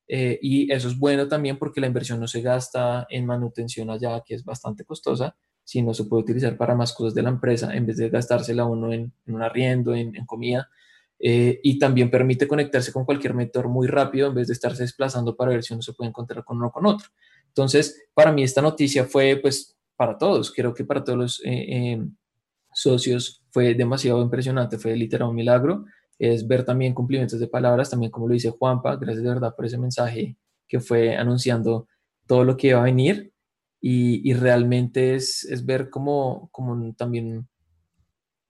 eh, y eso es bueno también porque la inversión no se gasta en manutención allá, que es bastante costosa, sino se puede utilizar para más cosas de la empresa en vez de gastársela uno en, un arriendo, en, en comida. Eh, y también permite conectarse con cualquier mentor muy rápido en vez de estarse desplazando para ver si uno se puede encontrar con uno con otro. Entonces, para mí esta noticia fue, pues, para todos, creo que para todos los eh, eh, socios fue demasiado impresionante, fue literal un milagro. Es ver también cumplimientos de palabras, también como lo dice Juanpa, gracias de verdad por ese mensaje que fue anunciando todo lo que iba a venir y, y realmente es, es ver como, como también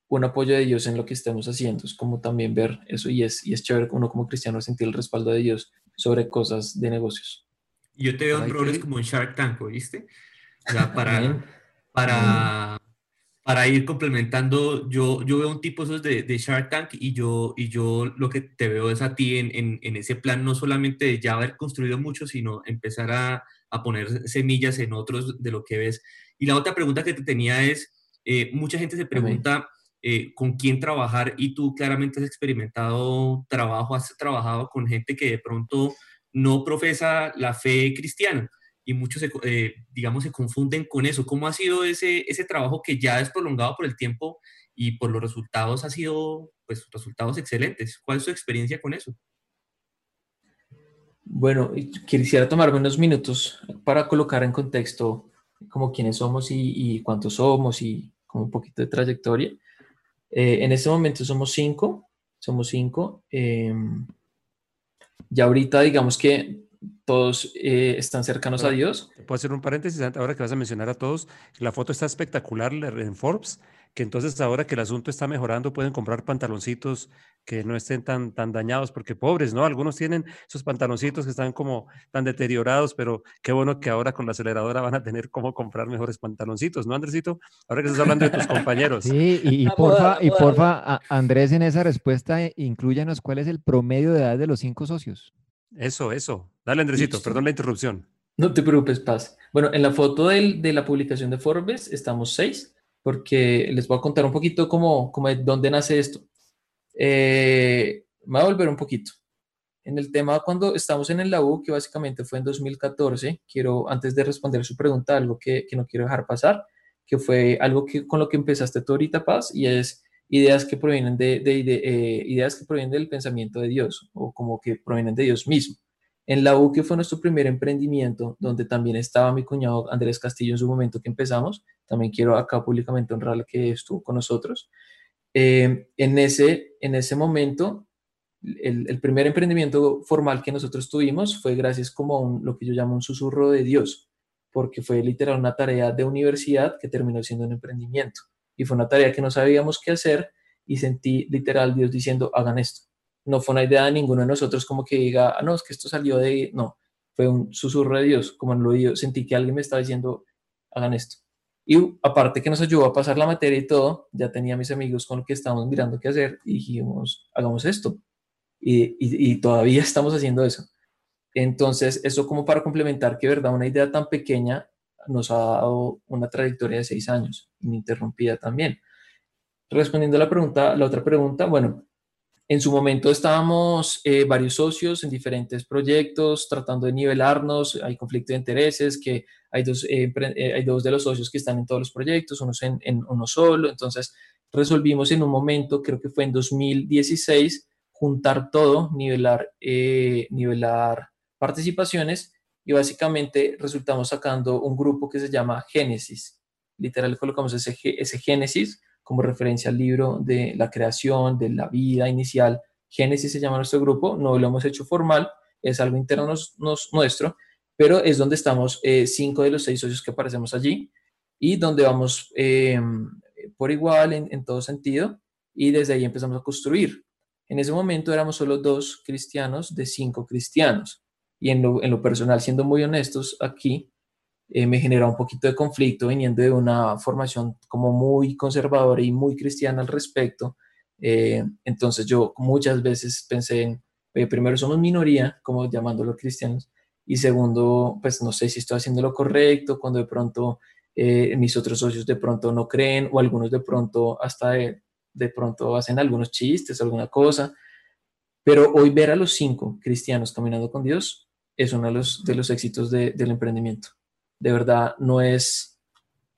un apoyo de Dios en lo que estemos haciendo. Es como también ver eso y es, y es chévere uno como cristiano sentir el respaldo de Dios sobre cosas de negocios. Yo te veo en roles como en Shark Tank, ¿viste? O sea, para, para, para ir complementando, yo, yo veo un tipo esos de, de, Shark Tank y yo, y yo lo que te veo es a ti en, en, en ese plan, no solamente de ya haber construido mucho, sino empezar a, a, poner semillas en otros de lo que ves. Y la otra pregunta que te tenía es, eh, mucha gente se pregunta... Eh, con quién trabajar y tú claramente has experimentado trabajo, has trabajado con gente que de pronto no profesa la fe cristiana y muchos, se, eh, digamos, se confunden con eso. ¿Cómo ha sido ese, ese trabajo que ya es prolongado por el tiempo y por los resultados ha sido, pues, resultados excelentes? ¿Cuál es su experiencia con eso? Bueno, quisiera tomarme unos minutos para colocar en contexto como quiénes somos y, y cuántos somos y como un poquito de trayectoria. Eh, en este momento somos cinco, somos cinco. Em, ya ahorita digamos que todos eh, están cercanos a Dios. Puedo hacer un paréntesis ahora que vas a mencionar a todos. La foto está espectacular en Forbes que entonces ahora que el asunto está mejorando pueden comprar pantaloncitos que no estén tan, tan dañados, porque pobres, ¿no? Algunos tienen esos pantaloncitos que están como tan deteriorados, pero qué bueno que ahora con la aceleradora van a tener cómo comprar mejores pantaloncitos, ¿no, Andresito? Ahora que estás hablando de tus compañeros. Sí, y, porfa, y porfa, Andrés, en esa respuesta, eh, incluyanos cuál es el promedio de edad de los cinco socios. Eso, eso. Dale, Andresito, perdón la interrupción. No te preocupes, Paz. Bueno, en la foto del, de la publicación de Forbes estamos seis porque les voy a contar un poquito cómo, cómo dónde nace esto. Eh, me voy a volver un poquito. En el tema cuando estamos en el LAU, que básicamente fue en 2014, quiero, antes de responder su pregunta, algo que, que no quiero dejar pasar, que fue algo que, con lo que empezaste tú ahorita, Paz, y es ideas que provienen de, de, eh, ideas que provienen del pensamiento de Dios o como que provienen de Dios mismo. En la U, que fue nuestro primer emprendimiento, donde también estaba mi cuñado Andrés Castillo en su momento que empezamos, también quiero acá públicamente honrarle que estuvo con nosotros. Eh, en, ese, en ese momento, el, primer emprendimiento formal que nosotros tuvimos fue gracias como a un, lo que yo llamo un susurro de Dios, porque fue literal una tarea de universidad que terminó siendo un emprendimiento. y fue una tarea que no sabíamos qué hacer y sentí literal Dios diciendo, hagan esto. No fue una idea de ninguno de nosotros como que diga, ah, no, es que esto salió de... No, fue un susurro de Dios, como lo oído, sentí que alguien me estaba diciendo, hagan esto. Y aparte que nos ayudó a pasar la materia y todo, ya tenía mis amigos con los que estábamos mirando qué hacer y dijimos, hagamos esto. Y, y, todavía estamos haciendo eso. Entonces, eso como para complementar que, verdad, una idea tan pequeña nos ha dado una trayectoria de seis años, ininterrumpida también. Respondiendo a la pregunta, la otra pregunta, bueno, en su momento estábamos eh, varios socios en diferentes proyectos tratando de nivelarnos, hay conflicto de intereses, que hay dos, eh, eh, hay dos de los socios que están en todos los proyectos, unos en, en, uno solo, entonces resolvimos en un momento, creo que fue en 2016, juntar todo, nivelar, nivelar participaciones y básicamente resultamos sacando un grupo que se llama Génesis. Literal colocamos ese, ese Génesis como referencia al libro de la creación, de la vida inicial. Génesis se llama nuestro grupo, no lo hemos hecho formal, es algo interno nuestro, pero es donde estamos eh, cinco de los seis socios que aparecemos allí y donde vamos em, por igual en, todo sentido y desde ahí empezamos a construir. En ese momento éramos solo dos cristianos de cinco cristianos y en lo, en lo personal, siendo muy honestos aquí, eh, me genera un poquito de conflicto viniendo de una formación como muy conservadora y muy cristiana al respecto. Eh, entonces yo muchas veces pensé en, primero somos minoría, como llamándolo cristianos, y segundo, pues no sé si estoy haciendo lo correcto, cuando de pronto eh, mis otros socios de pronto no creen o algunos de pronto hasta de, de pronto hacen algunos chistes, alguna cosa. Pero hoy ver a los cinco cristianos caminando con Dios es uno de los, de los éxitos del emprendimiento de verdad no es,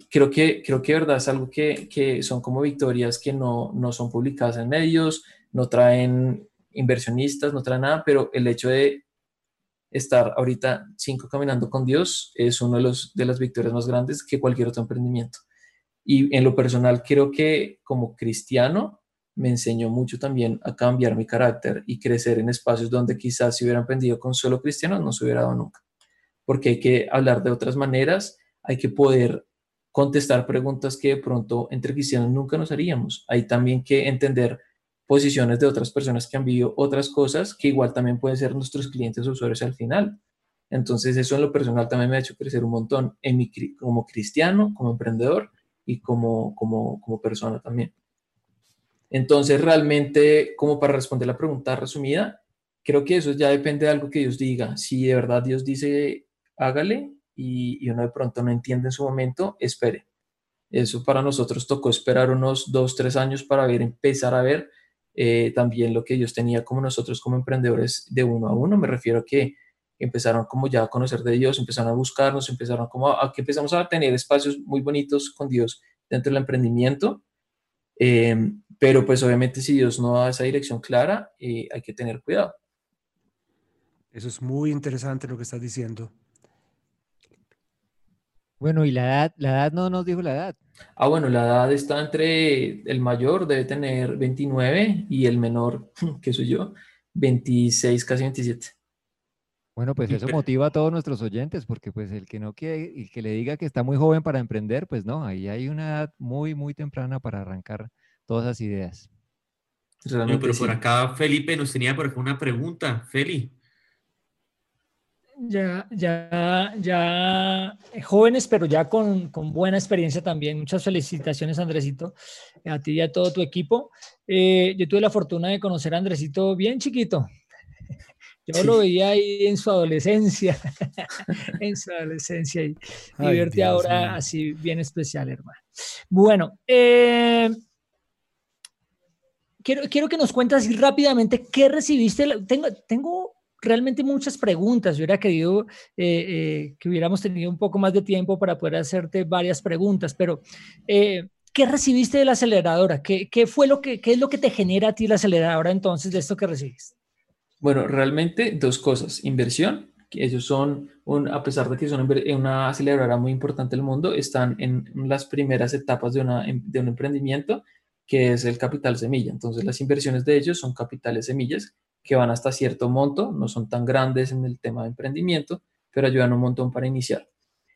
creo que, creo que de verdad es algo que, que son como victorias que no, no son publicadas en medios, no traen inversionistas, no traen nada, pero el hecho de estar ahorita cinco caminando con Dios es uno de, los, de las victorias más grandes que cualquier otro emprendimiento. Y en lo personal creo que como cristiano me enseñó mucho también a cambiar mi carácter y crecer en espacios donde quizás si hubiera aprendido con solo cristianos no se hubiera dado nunca porque hay que hablar de otras maneras, hay que poder contestar preguntas que de pronto entre cristianos nunca nos haríamos. Hay también que entender posiciones de otras personas que han vivido otras cosas que igual también pueden ser nuestros clientes o usuarios al final. Entonces eso en lo personal también me ha hecho crecer un montón en mi, como cristiano, como emprendedor y como, como, como persona también. Entonces realmente, como para responder la pregunta resumida, creo que eso ya depende de algo que Dios diga. Si de verdad Dios dice hágale y, uno de pronto no entiende en su momento, espere. Eso para nosotros tocó esperar unos dos, tres años para ver, empezar a ver eh, también lo que Dios tenía como nosotros como emprendedores de uno a uno. Me refiero a que empezaron como ya a conocer de Dios, empezaron a buscarnos, empezaron como a, que empezamos a tener espacios muy bonitos con Dios dentro del emprendimiento. Eh, pero pues obviamente si Dios no da esa dirección clara, eh, hay que tener cuidado. Eso es muy interesante lo que estás diciendo. Bueno, y la edad, la edad no nos dijo la edad. Ah, bueno, la edad está entre el mayor debe tener 29 y el menor, que soy yo, 26, casi 27. Bueno, pues eso motiva a todos nuestros oyentes, porque pues el que no quiere, el que le diga que está muy joven para emprender, pues no, ahí hay una edad muy, muy temprana para arrancar todas esas ideas. pero por acá Felipe nos tenía por acá una pregunta. Feli, ya, ya, ya jóvenes, pero ya con, con, buena experiencia también. Muchas felicitaciones, Andresito, a ti y a todo tu equipo. Eh, yo tuve la fortuna de conocer a Andresito bien chiquito. Yo lo veía ahí en su adolescencia, en su adolescencia, y, verte ahora así bien especial, hermano. Bueno, eh, quiero, quiero que nos cuentes rápidamente qué recibiste. Tengo, tengo realmente muchas preguntas. Yo hubiera querido eh, eh, que hubiéramos tenido un poco más de tiempo para poder hacerte varias preguntas, pero eh, ¿qué recibiste de la aceleradora? ¿Qué, ¿Qué, fue lo que, qué es lo que te genera a ti la aceleradora entonces de esto que recibes? Bueno, realmente dos cosas. Inversión, que ellos son, a pesar de que son una aceleradora muy importante del mundo, están en las primeras etapas de, una, de un emprendimiento que es el capital semilla. Entonces, las inversiones de ellos son capitales semillas que van hasta cierto monto, no son tan grandes en el tema de emprendimiento, pero ayudan un montón para iniciar.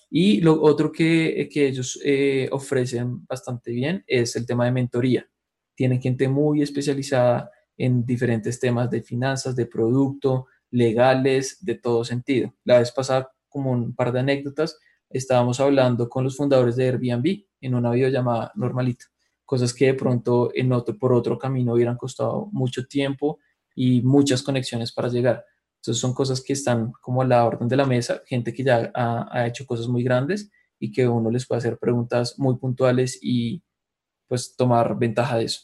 Y lo otro que, que ellos eh, ofrecen bastante bien es el tema de mentoría. Tienen gente muy especializada en diferentes temas de finanzas, de producto, legales, de todo sentido. La vez pasada, como un par de anécdotas, estábamos hablando con los fundadores de Airbnb en una videollamada normalita, cosas que de pronto en otro, por otro camino hubieran costado mucho tiempo y muchas conexiones para llegar. Entonces son cosas que están como a la orden de la mesa, gente que ya ha, ha hecho cosas muy grandes y que uno les puede hacer preguntas muy puntuales y pues tomar ventaja de eso.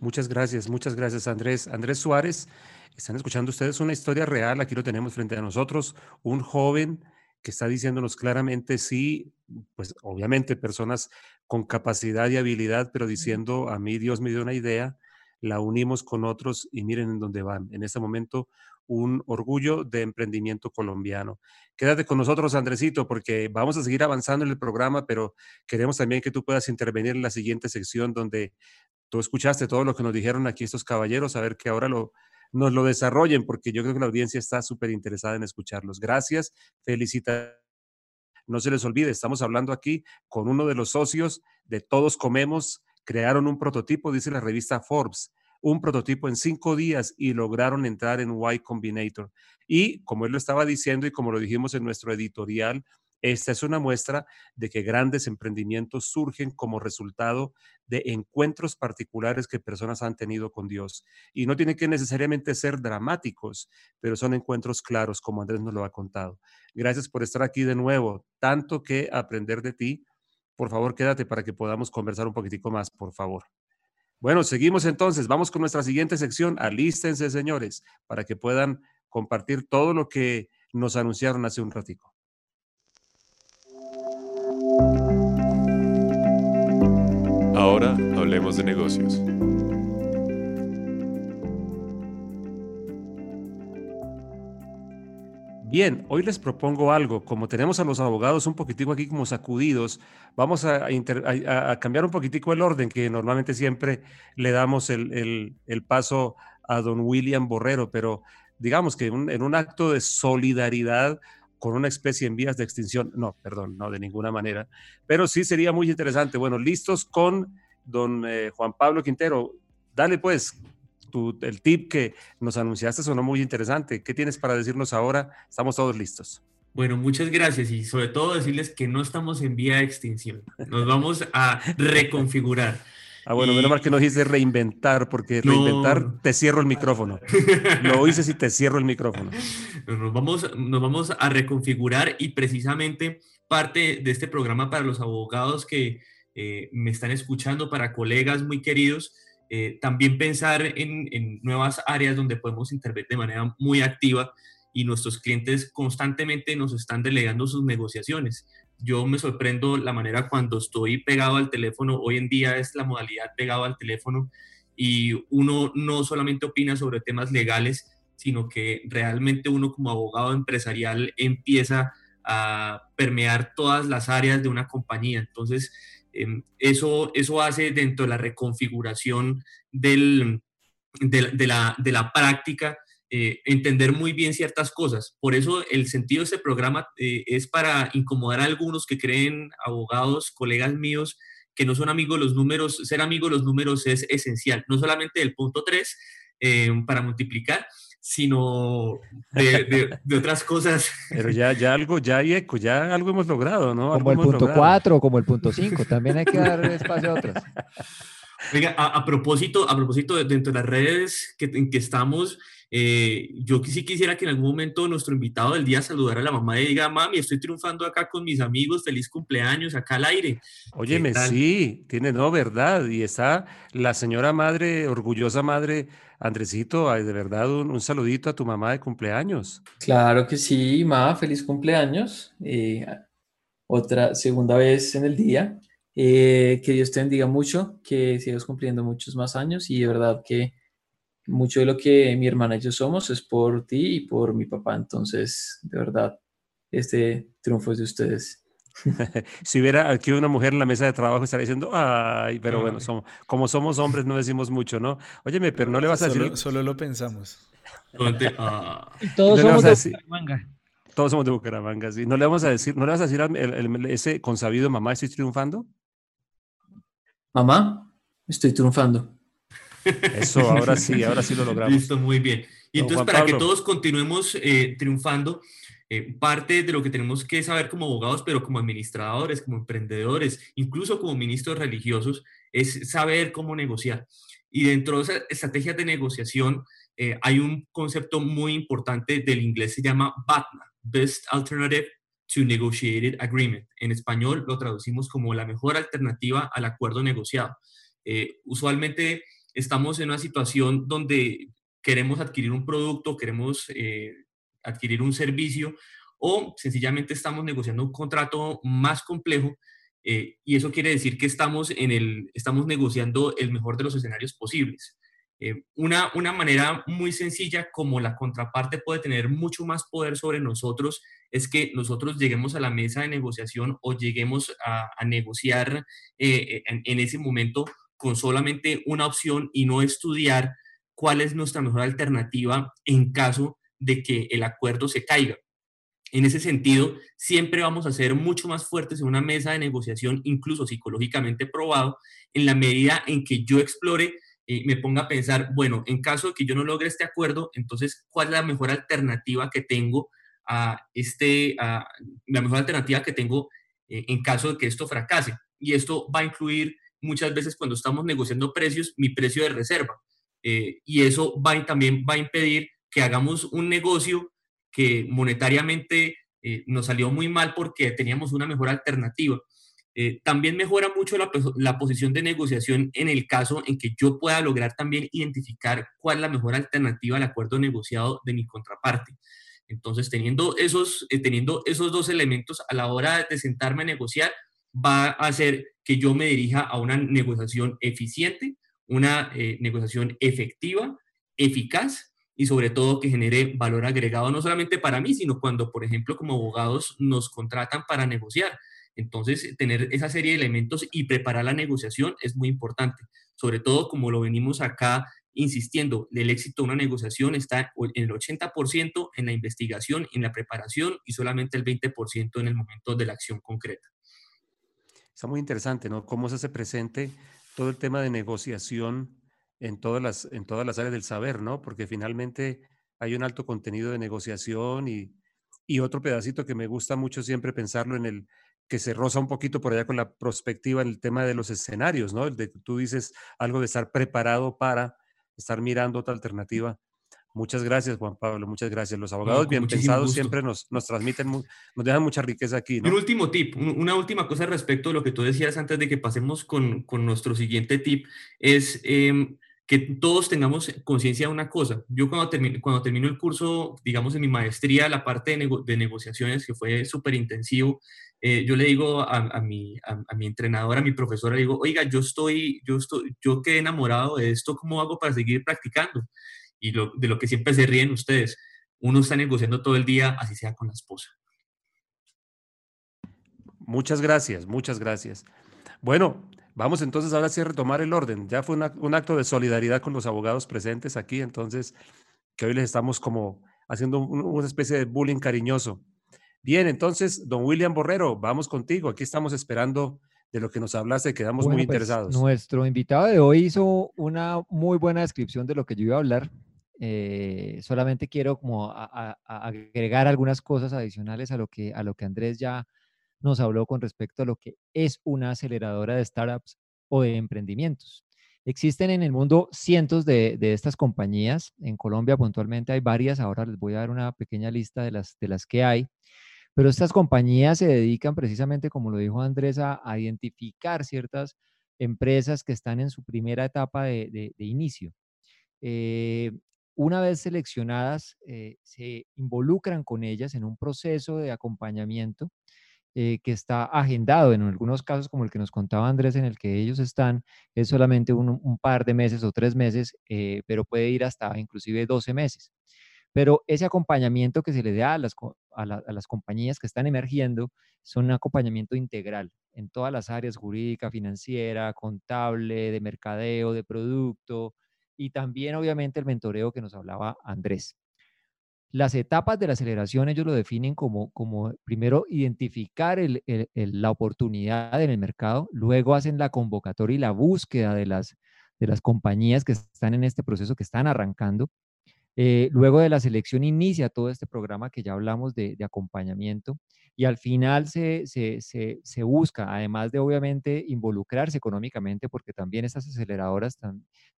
Muchas gracias, muchas gracias Andrés. Andrés Suárez, están escuchando ustedes una historia real, aquí lo tenemos frente a nosotros, un joven que está diciéndonos claramente, sí, pues obviamente personas con capacidad y habilidad, pero diciendo, a mí Dios me dio una idea, la unimos con otros y miren en dónde van. En este momento, un orgullo de emprendimiento colombiano. Quédate con nosotros, Andresito, porque vamos a seguir avanzando en el programa, pero queremos también que tú puedas intervenir en la siguiente sección donde tú escuchaste todo lo que nos dijeron aquí estos caballeros, a ver que ahora lo, nos lo desarrollen, porque yo creo que la audiencia está súper interesada en escucharlos. Gracias, felicita. No se les olvide, estamos hablando aquí con uno de los socios de Todos Comemos. Crearon un prototipo, dice la revista Forbes, un prototipo en cinco días y lograron entrar en Y Combinator. Y como él lo estaba diciendo y como lo dijimos en nuestro editorial, esta es una muestra de que grandes emprendimientos surgen como resultado de encuentros particulares que personas han tenido con Dios. Y no tienen que necesariamente ser dramáticos, pero son encuentros claros, como Andrés nos lo ha contado. Gracias por estar aquí de nuevo. Tanto que aprender de ti. Por favor, quédate para que podamos conversar un poquitico más, por favor. Bueno, seguimos entonces. Vamos con nuestra siguiente sección. Alístense, señores, para que puedan compartir todo lo que nos anunciaron hace un ratico. Ahora hablemos de negocios. Bien, hoy les propongo algo. Como tenemos a los abogados un poquitico aquí como sacudidos, vamos a, cambiar un poquitico el orden que normalmente siempre le damos el, paso a don William Borrero, pero digamos que en un acto de solidaridad con una especie en vías de extinción. No, perdón, no, de ninguna manera. Pero sí sería muy interesante. Bueno, listos con don eh, Juan Pablo Quintero. Dale pues, el tip que nos anunciaste sonó muy interesante. ¿Qué tienes para decirnos ahora? Estamos todos listos. Bueno, muchas gracias y sobre todo decirles que no estamos en vía de extinción. Nos vamos a reconfigurar. Ah, bueno, menos mal que no dijiste reinventar, porque reinventar te cierro el micrófono. Lo hice si te cierro el micrófono. Nos vamos, nos vamos a reconfigurar y precisamente parte de este programa para los abogados que eh, me están escuchando, para colegas muy queridos, eh, también pensar en, en nuevas áreas donde podemos intervenir de manera muy activa y nuestros clientes constantemente nos están delegando sus negociaciones yo me sorprendo la manera cuando estoy pegado al teléfono, hoy en día es la modalidad pegado al teléfono y uno no solamente opina sobre temas legales, sino que realmente uno como abogado empresarial empieza a permear todas las áreas de una compañía. Entonces, eso, eso hace dentro de la reconfiguración del, de, la, de la práctica eh, entender muy bien ciertas cosas. Por eso el sentido de este programa eh, es para incomodar a algunos que creen, abogados, colegas míos, que no son amigos de los números. Ser amigo de los números es esencial, no solamente del punto 3 eh, para multiplicar, sino de, otras cosas. Pero ya, ya algo, ya hay eco, ya algo hemos logrado, ¿no? Como el punto 4, como el punto 5, también hay que dar espacio a otras. Oiga, a, propósito, a propósito, dentro de las redes que, en que estamos, eh, yo sí quisiera que en algún momento nuestro invitado del día saludara a la mamá y diga, mami, estoy triunfando acá con mis amigos, feliz cumpleaños, acá al aire. Óyeme, sí, tiene, no, verdad. Y está la señora madre, orgullosa madre, Andresito, de verdad, un, saludito a tu mamá de cumpleaños. Claro que sí, mamá, feliz cumpleaños. Eh, otra segunda vez en el día. Eh, que Dios te bendiga mucho, que sigas cumpliendo muchos más años y de verdad que mucho de lo que mi hermana y yo somos es por ti y por mi papá. Entonces, de verdad, este triunfo es de ustedes. si hubiera aquí una mujer en la mesa de trabajo estaría diciendo, ay, pero bueno, somos, como somos hombres no decimos mucho, ¿no? Óyeme, pero no le vas a decir... Solo lo pensamos. Ah. Todos somos de Bucaramanga. todos somos de Bucaramanga, sí. ¿No le vamos a decir, no le vas a decir ese consabido mamá, estoy triunfando? Mamá, estoy triunfando. Eso, ahora sí, ahora sí lo logramos. Listo, muy bien. Y entonces, para que todos continuemos eh, triunfando, eh, parte de lo que tenemos que saber como abogados, pero como administradores, como emprendedores, incluso como ministros religiosos, es saber cómo negociar. Y dentro de esas estrategias de negociación eh, hay un concepto muy importante del inglés, se llama BATNA, Best Alternative to Negotiated Agreement. En español lo traducimos como la mejor alternativa al acuerdo negociado. usualmente estamos en una situación donde queremos adquirir un producto, queremos eh, adquirir un servicio o sencillamente estamos negociando un contrato más complejo eh, y eso quiere decir que estamos, en el, estamos negociando el mejor de los escenarios posibles. Eh, una, una manera muy sencilla como la contraparte puede tener mucho más poder sobre nosotros es que nosotros lleguemos a la mesa de negociación o lleguemos a, negociar en, en ese momento con solamente una opción y no estudiar cuál es nuestra mejor alternativa en caso de que el acuerdo se caiga. En ese sentido, siempre vamos a ser mucho más fuertes en una mesa de negociación, incluso psicológicamente probado, en la medida en que yo explore y me ponga a pensar, bueno, en caso de que yo no logre este acuerdo, entonces, ¿cuál es la mejor alternativa que tengo a este, la mejor alternativa que tengo eh, en caso de que esto fracase? Y esto va a incluir muchas veces cuando estamos negociando precios, mi precio de reserva. Eh, y eso va, también va a impedir que hagamos un negocio que monetariamente eh, nos salió muy mal porque teníamos una mejor alternativa. Eh, también mejora mucho la, posición de negociación en el caso en que yo pueda lograr también identificar cuál es la mejor alternativa al acuerdo negociado de mi contraparte. Entonces, teniendo esos, teniendo esos dos elementos a la hora de sentarme a negociar, va a hacer que yo me dirija a una negociación eficiente, una eh, negociación efectiva, eficaz y sobre todo que genere valor agregado no solamente para mí, sino cuando, por ejemplo, como abogados nos contratan para negociar. Entonces, tener esa serie de elementos y preparar la negociación es muy importante, sobre todo como lo venimos acá insistiendo, el éxito de una negociación está en el 80% en la investigación, en la preparación y solamente el 20% en el momento de la acción concreta. Está muy interesante, ¿no? Cómo se hace presente todo el tema de negociación en todas las, en todas las áreas del saber, ¿no? Porque finalmente hay un alto contenido de negociación y, y otro pedacito que me gusta mucho siempre pensarlo en el que se roza un poquito por allá con la perspectiva en el tema de los escenarios, ¿no? El de tú dices algo de estar preparado para estar mirando otra alternativa Muchas gracias, Juan Pablo, muchas gracias. Los abogados bien pensados siempre nos, nos transmiten, nos dejan mucha riqueza aquí. Un último tip, una última cosa respecto a lo que tú decías antes de que pasemos con, con nuestro siguiente tip, es em, que todos tengamos conciencia de una cosa. Yo cuando termino, cuando termino el curso, digamos en mi maestría, la parte de, de negociaciones, que fue súper intensivo, eh, yo le digo a, a, mi, a, mi entrenadora, a mi profesora, le digo, oiga, yo estoy, yo estoy, yo quedé enamorado de esto, ¿cómo hago para seguir practicando? Y de lo que siempre se ríen ustedes. Uno está negociando todo el día, así sea con la esposa. Muchas gracias, muchas gracias. Bueno, vamos entonces ahora sí a retomar el orden. Ya fue un acto de solidaridad con los abogados presentes aquí, entonces, que hoy les estamos como haciendo una especie de bullying cariñoso. Bien, entonces, don William Borrero, vamos contigo. Aquí estamos esperando de lo que nos hablaste, quedamos muy pues, interesados. Nuestro invitado de hoy hizo una muy buena descripción de lo que yo iba a hablar. Eh, solamente quiero como agregar algunas cosas adicionales a lo, que, a lo que Andrés ya nos habló con respecto a lo que es una aceleradora de startups o de emprendimientos. Existen en el mundo cientos de, de, estas compañías. En Colombia puntualmente hay varias. Ahora les voy a dar una pequeña lista de las, de las que hay. Pero estas compañías se dedican precisamente, como lo dijo Andrés, a, identificar ciertas empresas que están en su primera etapa de, de, inicio. Eh, una vez seleccionadas, eh, se involucran con ellas en un proceso de acompañamiento eh, que está agendado en algunos casos, como el que nos contaba Andrés, en el que ellos están, es solamente un, par de meses o tres meses, eh, pero puede ir hasta inclusive 12 meses. Pero ese acompañamiento que se le da a las, a las compañías que están emergiendo son un acompañamiento integral en todas las áreas jurídica, financiera, contable, de mercadeo, de producto, y también obviamente el mentoreo que nos hablaba Andrés. Las etapas de la aceleración ellos lo definen como, como primero identificar la oportunidad en el mercado, luego hacen la convocatoria y la búsqueda de las, de las compañías que están en este proceso, que están arrancando. Eh, luego de la selección inicia todo este programa que ya hablamos de, acompañamiento y al final se, busca, además de obviamente involucrarse económicamente, porque también estas aceleradoras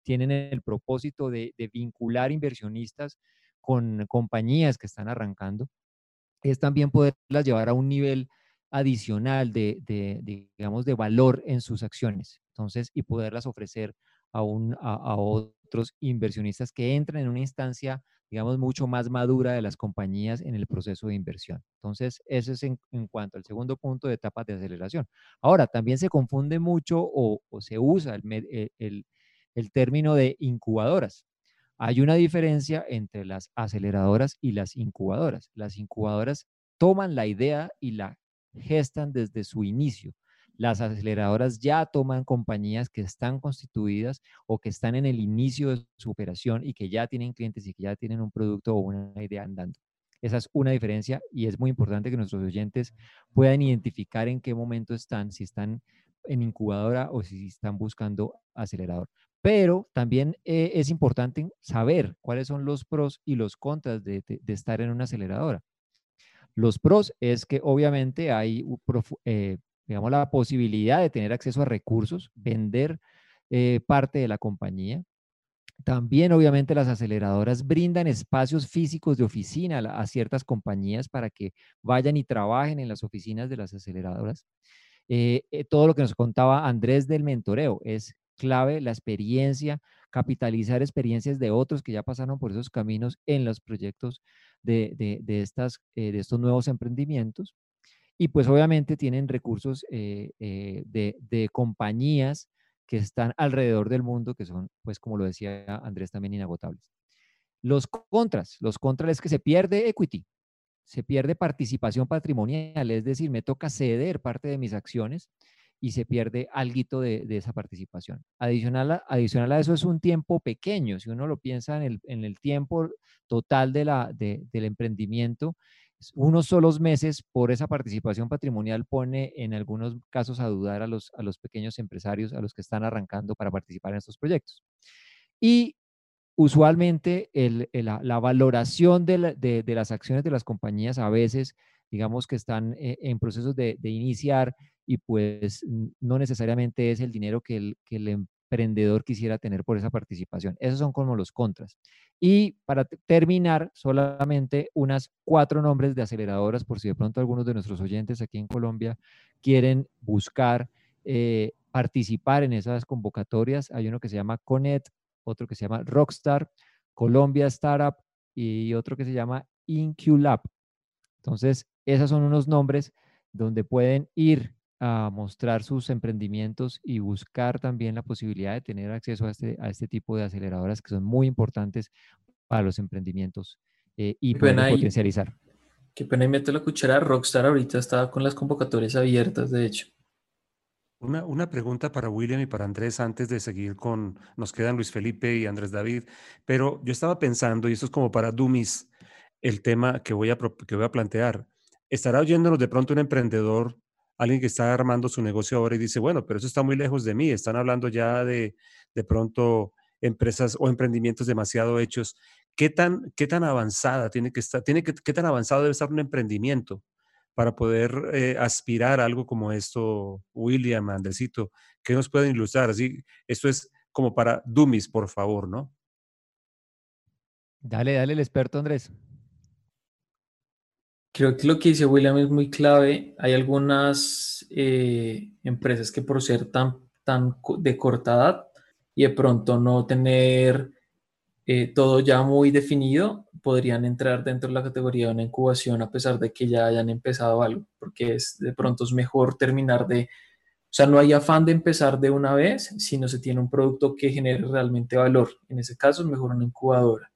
tienen el propósito de vincular inversionistas con compañías que están arrancando, es también poderlas llevar a un nivel adicional de, digamos, de valor en sus acciones. Entonces, y poderlas ofrecer a, un, a, otros inversionistas que entren en una instancia, digamos, mucho más madura de las compañías en el proceso de inversión. Entonces, eso es en, cuanto al segundo punto de etapas de aceleración. Ahora, también se confunde mucho o, se usa el, el término de incubadoras. Hay una diferencia entre las aceleradoras y las incubadoras. Las incubadoras toman la idea y la gestan desde su inicio. Las aceleradoras ya toman compañías que están constituidas o que están en el inicio de su operación y que ya tienen clientes y que ya tienen un producto o una idea andando. Esa es una diferencia y es muy importante que nuestros oyentes puedan identificar en qué momento están, si están en incubadora o si están buscando acelerador. Pero también eh, es importante saber cuáles son los pros y los contras de, estar en una aceleradora. Los pros es que obviamente hay, eh, digamos, la posibilidad de tener acceso a recursos, vender eh, parte de la compañía. También, obviamente, las aceleradoras brindan espacios físicos de oficina a, ciertas compañías para que vayan y trabajen en las oficinas de las aceleradoras. todo lo que nos contaba Andrés del mentoreo es clave la experiencia, capitalizar experiencias de otros que ya pasaron por esos caminos en los proyectos de, de, estas, eh, de estos nuevos emprendimientos. Y pues obviamente tienen recursos eh, eh, de, compañías que están alrededor del mundo, que son, pues como lo decía Andrés, también inagotables. Los contras, los contras es que se pierde equity, se pierde participación patrimonial, es decir, me toca ceder parte de mis acciones y se pierde algo de, de, esa participación. Adicional a, adicional a eso es un tiempo pequeño, si uno lo piensa en el, en el tiempo total de la, de, del emprendimiento, unos solos meses por esa participación patrimonial pone en algunos casos a dudar a los, a los pequeños empresarios, a los que están arrancando para participar en estos proyectos. Y usualmente el, la, la, valoración de, de, de, las acciones de las compañías a veces, digamos que están eh, en procesos de, iniciar y pues no necesariamente es el dinero que el, que el emprendedor quisiera tener por esa participación. Esos son como los contras. Y para terminar, solamente unas cuatro nombres de aceleradoras, por si de pronto algunos de nuestros oyentes aquí en Colombia quieren buscar eh, participar en esas convocatorias. Hay uno que se llama Conet, otro que se llama Rockstar, Colombia Startup y otro que se llama InQLab. Entonces, esos son unos nombres donde pueden ir a mostrar sus emprendimientos y buscar también la posibilidad de tener acceso a este, a este tipo de aceleradoras que son muy importantes para los emprendimientos eh, y poder potencializar. Qué pena y meto la cuchara. Rockstar ahorita está con las convocatorias abiertas, de hecho. Una, una, pregunta para William y para Andrés antes de seguir con, nos quedan Luis Felipe y Andrés David, pero yo estaba pensando, y esto es como para Dumis, el tema que voy a, que voy a plantear. Estará oyéndonos de pronto un emprendedor alguien que está armando su negocio ahora y dice, bueno, pero eso está muy lejos de mí, están hablando ya de, de pronto empresas o emprendimientos demasiado hechos. ¿Qué tan, qué tan avanzada tiene que estar, tiene qué tan avanzado debe estar un emprendimiento para poder eh, aspirar a algo como esto, William, Andresito? ¿Qué nos pueden ilustrar? Así, esto es como para dummies, por favor, ¿no? Dale, dale el experto Andrés. Creo que lo que dice William es muy clave. Hay algunas eh, empresas que por ser tan, tan de corta edad y de pronto no tener eh, todo ya muy definido, podrían entrar dentro de la categoría de una incubación a pesar de que ya hayan empezado algo, porque es, de pronto es mejor terminar de, o sea, no hay afán de empezar de una vez, sino se tiene un producto que genere realmente valor. En ese caso es mejor una incubadora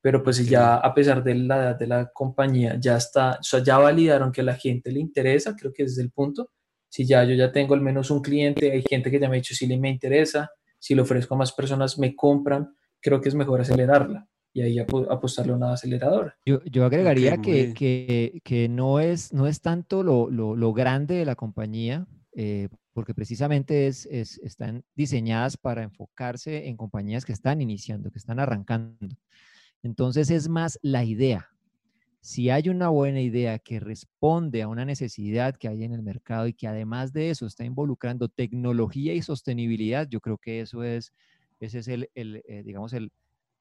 pero pues si ya a pesar de la edad de la compañía ya está, o sea, ya validaron que a la gente le interesa, creo que ese es el punto. Si ya yo ya tengo al menos un cliente, hay gente que ya me ha dicho si le me interesa, si le ofrezco a más personas me compran, creo que es mejor acelerarla. y ahí apostarle a una aceleradora. Yo, yo agregaría que, que, que, no, es, no es tanto lo, lo, lo grande de la compañía, eh, porque precisamente es, es, están diseñadas para enfocarse en compañías que están iniciando, que están arrancando. Entonces es más la idea. Si hay una buena idea que responde a una necesidad que hay en el mercado y que además de eso está involucrando tecnología y sostenibilidad, yo creo que eso es, ese es el, el eh, digamos, el,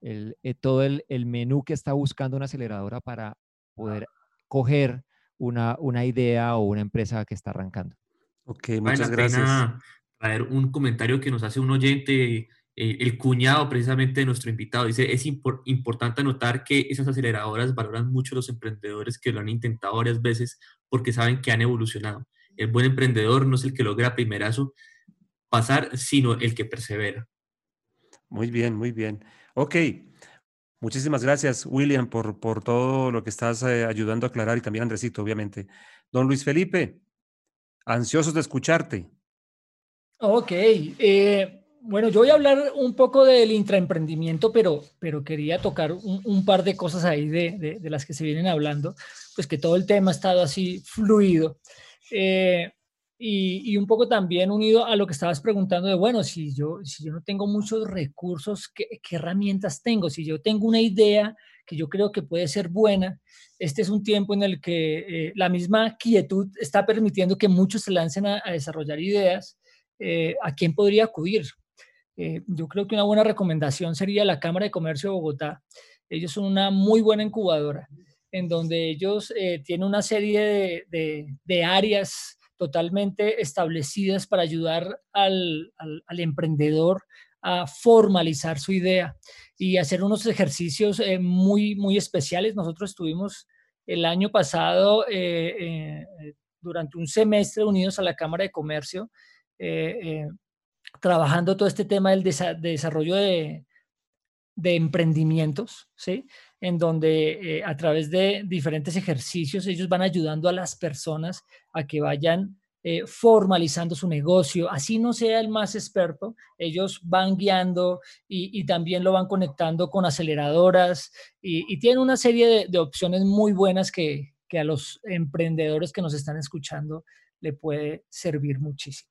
el, eh, todo el, el, menú que está buscando una aceleradora para poder coger una, una idea o una empresa que está arrancando. Ok, muchas gracias. Pena ver un comentario que nos hace un oyente, eh, el cuñado precisamente de nuestro invitado. Dice, es importante notar que esas aceleradoras valoran mucho los emprendedores que lo han intentado varias veces porque saben que han evolucionado. El buen emprendedor no es el que logra primerazo pasar, sino el que persevera. Muy bien, muy bien. Ok, muchísimas gracias, William, por, por todo lo que estás eh, ayudando a aclarar y también Andresito, obviamente. Don Luis Felipe, ansiosos de escucharte. Ok, eh, bueno, yo voy a hablar un poco del intraemprendimiento, pero, pero quería tocar un, par de cosas ahí de, de, las que se vienen hablando, pues que todo el tema ha estado así fluido. Eh, y, un poco también unido a lo que estabas preguntando de, bueno, si yo, si yo no tengo muchos recursos, ¿qué, herramientas tengo? Si yo tengo una idea que yo creo que puede ser buena, este es un tiempo en el que eh, la misma quietud está permitiendo que muchos se lancen a, desarrollar ideas. Eh, ¿A quién podría acudir? Eh, yo creo que una buena recomendación sería la Cámara de Comercio de Bogotá. Ellos son una muy buena incubadora en donde ellos tienen una serie de, de, de áreas totalmente establecidas para ayudar al, emprendedor a formalizar su idea y hacer unos ejercicios eh, muy, muy especiales. Nosotros estuvimos el año pasado eh, eh, durante un semestre unidos a la Cámara de Comercio trabajando todo este tema del desarrollo de, emprendimientos, ¿sí? En donde eh, a través de diferentes ejercicios ellos van ayudando a las personas a que vayan eh, formalizando su negocio, así no sea el más experto, ellos van guiando y, también lo van conectando con aceleradoras y, tienen una serie de, opciones muy buenas que, que a los emprendedores que nos están escuchando le puede servir muchísimo.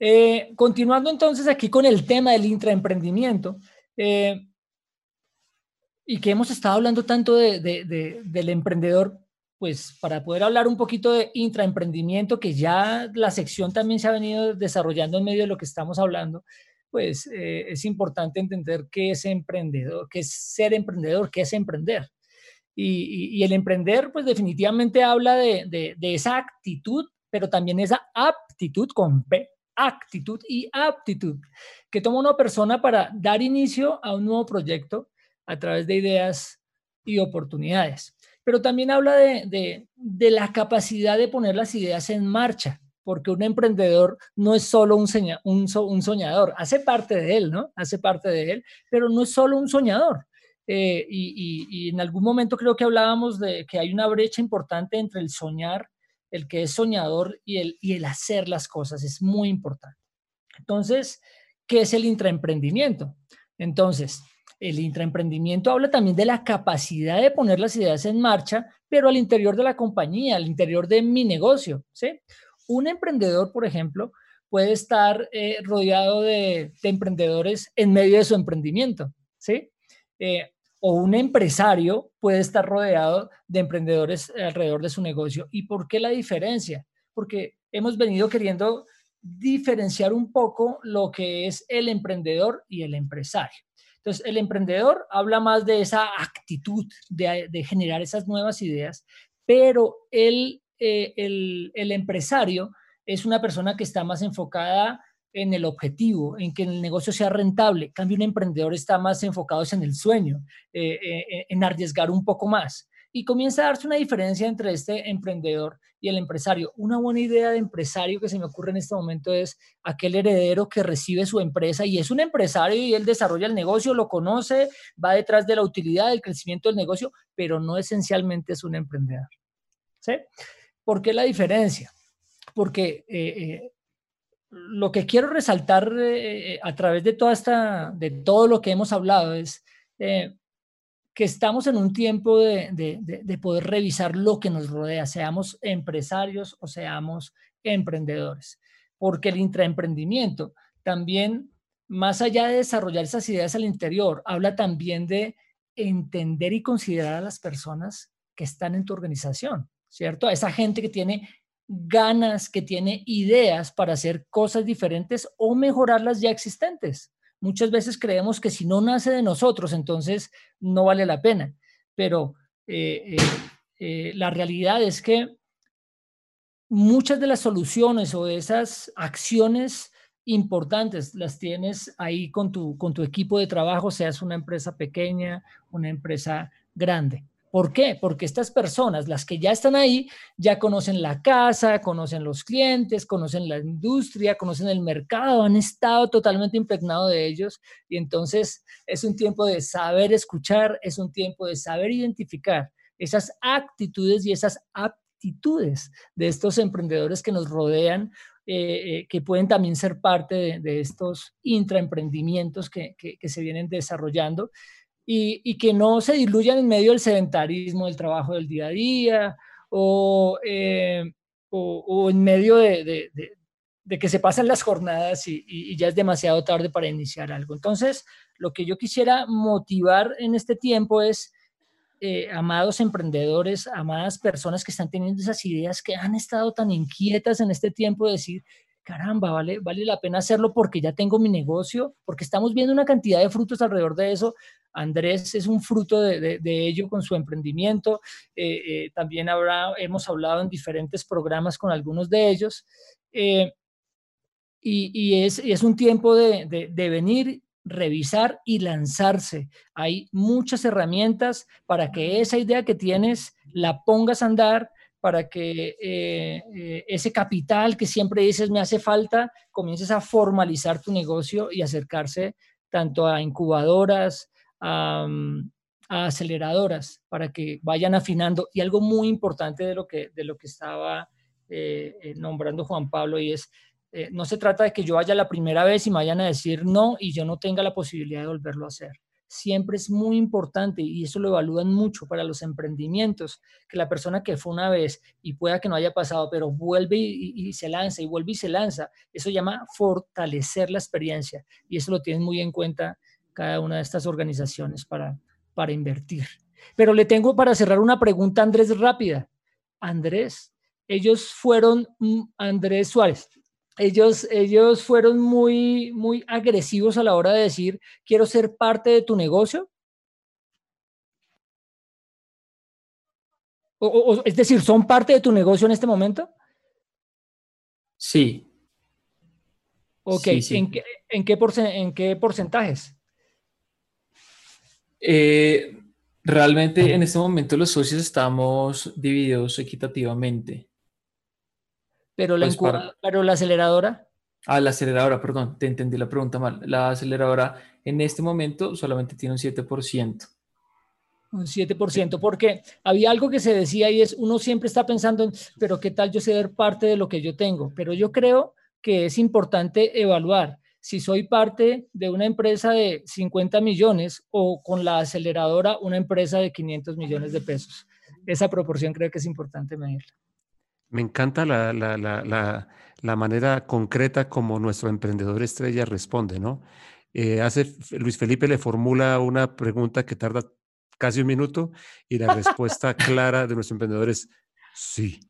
Eh, continuando entonces aquí con el tema del intraemprendimiento, eh, y que hemos estado hablando tanto de, del emprendedor, pues para poder hablar un poquito de intraemprendimiento, que ya la sección también se ha venido desarrollando en medio de lo que estamos hablando, pues eh, es importante entender qué es emprendedor, qué es ser emprendedor, qué es emprender. Y, y el emprender, pues definitivamente habla de, esa actitud, pero también esa aptitud con P, actitud y aptitud que toma una persona para dar inicio a un nuevo proyecto a través de ideas y oportunidades. Pero también habla de, la capacidad de poner las ideas en marcha, porque un emprendedor no es solo un, un, soñador, hace parte de él, ¿no? Hace parte de él, pero no es solo un soñador. Eh, y, y en algún momento creo que hablábamos de que hay una brecha importante entre el soñar el que es soñador y el, y el hacer las cosas. Es muy importante. Entonces, ¿qué es el intraemprendimiento? Entonces, el intraemprendimiento habla también de la capacidad de poner las ideas en marcha, pero al interior de la compañía, al interior de mi negocio. ¿sí? Un emprendedor, por ejemplo, puede estar eh, rodeado de, emprendedores en medio de su emprendimiento. ¿sí? Eh, o un empresario puede estar rodeado de emprendedores alrededor de su negocio. ¿Y por qué la diferencia? Porque hemos venido queriendo diferenciar un poco lo que es el emprendedor y el empresario. Entonces, el emprendedor habla más de esa actitud de, generar esas nuevas ideas, pero el, eh, el, el empresario es una persona que está más enfocada en el objetivo, en que el negocio sea rentable. cambio, un emprendedor está más enfocado en el sueño, eh, eh, en arriesgar un poco más. Y comienza a darse una diferencia entre este emprendedor y el empresario. Una buena idea de empresario que se me ocurre en este momento es aquel heredero que recibe su empresa y es un empresario y él desarrolla el negocio, lo conoce, va detrás de la utilidad, del crecimiento del negocio, pero no esencialmente es un emprendedor. ¿Sí? ¿Por qué la diferencia? Porque eh, lo que quiero resaltar eh, a través de toda esta, de todo lo que hemos hablado es eh, que estamos en un tiempo de, de, poder revisar lo que nos rodea, seamos empresarios o seamos emprendedores, porque el intraemprendimiento también, más allá de desarrollar esas ideas al interior, habla también de entender y considerar a las personas que están en tu organización, ¿cierto? A esa gente que tiene ganas, que tiene ideas para hacer cosas diferentes o mejorar las ya existentes. Muchas veces creemos que si no nace de nosotros, entonces no vale la pena. Pero eh, eh, eh, la realidad es que muchas de las soluciones o de esas acciones importantes las tienes ahí con tu, con tu equipo de trabajo, seas una empresa pequeña, una empresa grande. ¿Por qué? Porque estas personas, las que ya están ahí, ya conocen la casa, conocen los clientes, conocen la industria, conocen el mercado, han estado totalmente impregnados de ellos y entonces es un tiempo de saber escuchar, es un tiempo de saber identificar esas actitudes y esas aptitudes de estos emprendedores que nos rodean, eh, eh, que pueden también ser parte de, estos intraemprendimientos que, que se vienen desarrollando y, que no se diluyan en medio del sedentarismo del trabajo del día a día o, eh, o, en medio de, que se pasan las jornadas y, ya es demasiado tarde para iniciar algo. Entonces, lo que yo quisiera motivar en este tiempo es, eh, amados emprendedores, amadas personas que están teniendo esas ideas que han estado tan inquietas en este tiempo, de decir, caramba, vale, vale la pena hacerlo porque ya tengo mi negocio, porque estamos viendo una cantidad de frutos alrededor de eso, Andrés es un fruto de, ello con su emprendimiento. Eh, eh, también habrá, hemos hablado en diferentes programas con algunos de ellos. Eh, y, es, es, un tiempo de, venir, revisar y lanzarse. Hay muchas herramientas para que esa idea que tienes la pongas a andar, para que ese capital que siempre dices me hace falta, comiences a formalizar tu negocio y acercarse tanto a incubadoras, a, aceleradoras para que vayan afinando. Y algo muy importante de lo que, de lo que estaba eh, eh, nombrando Juan Pablo y es, eh, no se trata de que yo vaya la primera vez y me vayan a decir no y yo no tenga la posibilidad de volverlo a hacer. Siempre es muy importante y eso lo evalúan mucho para los emprendimientos, que la persona que fue una vez y pueda que no haya pasado, pero vuelve y, se lanza y vuelve y se lanza, eso llama fortalecer la experiencia y eso lo tienen muy en cuenta cada una de estas organizaciones para, para invertir. Pero le tengo para cerrar una pregunta, Andrés, rápida. Andrés, ellos fueron, mm, Andrés Suárez, ellos, ellos fueron muy, muy agresivos a la hora de decir, quiero ser parte de tu negocio. O, es decir, ¿son parte de tu negocio en este momento? Sí. Ok, ¿En, qué, en, qué ¿en qué porcentajes? Eh, realmente en este momento los socios estamos divididos equitativamente. Pero la, pues pero la aceleradora. Ah, la aceleradora, perdón, te entendí la pregunta mal. La aceleradora en este momento solamente tiene un 7%. Un 7%, porque había algo que se decía y es, uno siempre está pensando en, pero ¿qué tal yo ser parte de lo que yo tengo? Pero yo creo que es importante evaluar si soy parte de una empresa de 50 millones o con la aceleradora una empresa de 500 millones de pesos. Esa proporción creo que es importante medirla. Me encanta la, la, la, la manera concreta como nuestro emprendedor estrella responde, ¿no? Eh, hace, Luis Felipe le formula una pregunta que tarda casi un minuto y la respuesta clara de nuestro emprendedor es sí.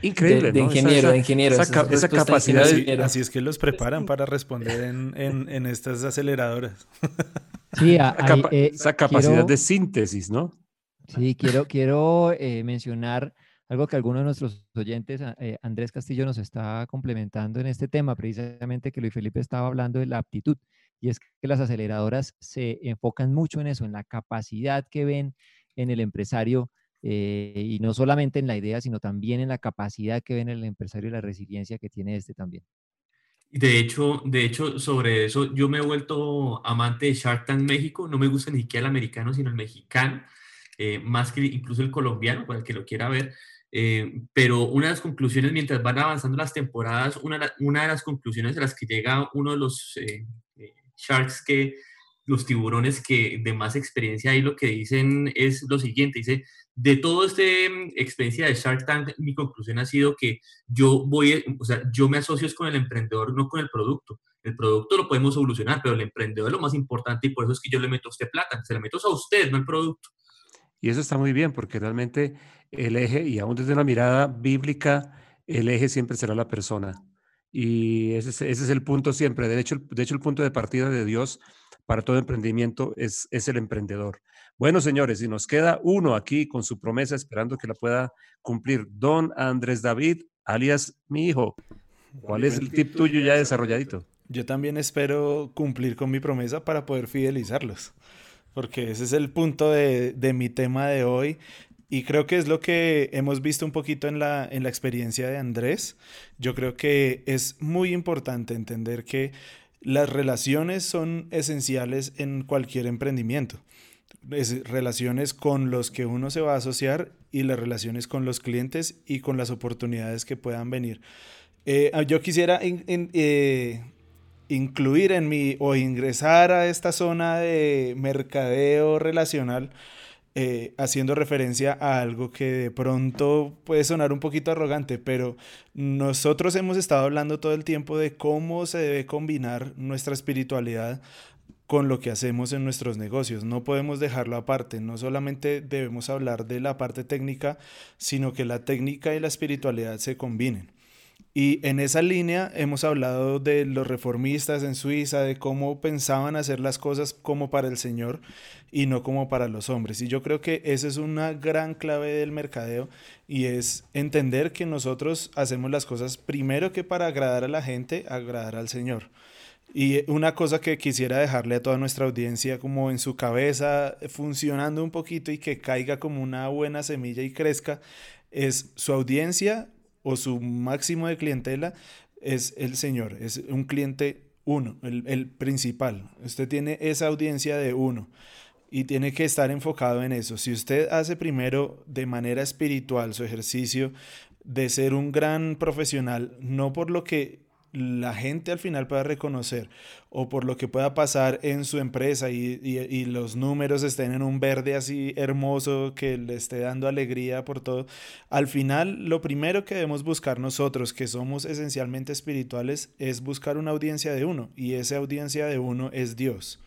Increíble. De, ingeniero, de ingeniero. Esa, capacidad. Así es que los preparan para responder en, en, estas aceleradoras. Sí, eh, esa capacidad de síntesis, ¿no? Sí, quiero, quiero eh, mencionar algo que alguno de nuestros oyentes, eh, Andrés Castillo, nos está complementando en este tema, precisamente que Luis Felipe estaba hablando de la aptitud. Y es que las aceleradoras se enfocan mucho en eso, en la capacidad que ven en el empresario eh, y no solamente en la idea, sino también en la capacidad que ven el empresario y la resiliencia que tiene este también. De hecho, de hecho, sobre eso, yo me he vuelto amante de Shark Tank México. No me gusta ni siquiera el americano, sino el mexicano, eh, más que incluso el colombiano, para el que lo quiera ver. Eh, pero una de las conclusiones, mientras van avanzando las temporadas, una, de las conclusiones a las que llega uno de los Sharks que los tiburones que de más experiencia ahí lo que dicen es lo siguiente, dice, de toda esta mm, experiencia de Shark Tank, mi conclusión ha sido que yo voy, o sea, yo me asocio con el emprendedor, no con el producto. El producto lo podemos solucionar, pero el emprendedor es lo más importante y por eso es que yo le meto a usted plata, se le meto a usted, no al producto. Y eso está muy bien, porque realmente el eje, y aún desde una mirada bíblica, el eje siempre será la persona. Y ese es, ese es el punto siempre. De hecho, de hecho, el punto de partida de Dios para todo emprendimiento es, es el emprendedor. Bueno, señores, y nos queda uno aquí con su promesa, esperando que la pueda cumplir. Don Andrés David, alias mi hijo. ¿Cuál es el tip tuyo ya desarrolladito? Yo también espero cumplir con mi promesa para poder fidelizarlos, porque ese es el punto de, de mi tema de hoy. Y creo que es lo que hemos visto un poquito en la, en la experiencia de Andrés. Yo creo que es muy importante entender que las relaciones son esenciales en cualquier emprendimiento. relaciones con los que uno se va a asociar y las relaciones con los clientes y con las oportunidades que puedan venir. Eh, yo quisiera eh, incluir en mi o ingresar a esta zona de mercadeo relacional eh, haciendo referencia a algo que de pronto puede sonar un poquito arrogante, pero nosotros hemos estado hablando todo el tiempo de cómo se debe combinar nuestra espiritualidad con lo que hacemos en nuestros negocios. No podemos dejarlo aparte. No solamente debemos hablar de la parte técnica, sino que la técnica y la espiritualidad se combinen. Y en esa línea hemos hablado de los reformistas en Suiza, de cómo pensaban hacer las cosas como para el Señor y no como para los hombres. Y yo creo que esa es una gran clave del mercadeo y es entender que nosotros hacemos las cosas primero que para agradar a la gente, agradar al Señor. Y una cosa que quisiera dejarle a toda nuestra audiencia como en su cabeza, funcionando un poquito y que caiga como una buena semilla y crezca, es su audiencia o su máximo de clientela es el Señor, es un cliente uno, el, principal. Usted tiene esa audiencia de uno y tiene que estar enfocado en eso. Si usted hace primero de manera espiritual su ejercicio de ser un gran profesional, no por lo que la gente al final pueda reconocer o por lo que pueda pasar en su empresa y, los números estén en un verde así hermoso que le esté dando alegría por todo, al final lo primero que debemos buscar nosotros que somos esencialmente espirituales es buscar una audiencia de uno y esa audiencia de uno es Dios.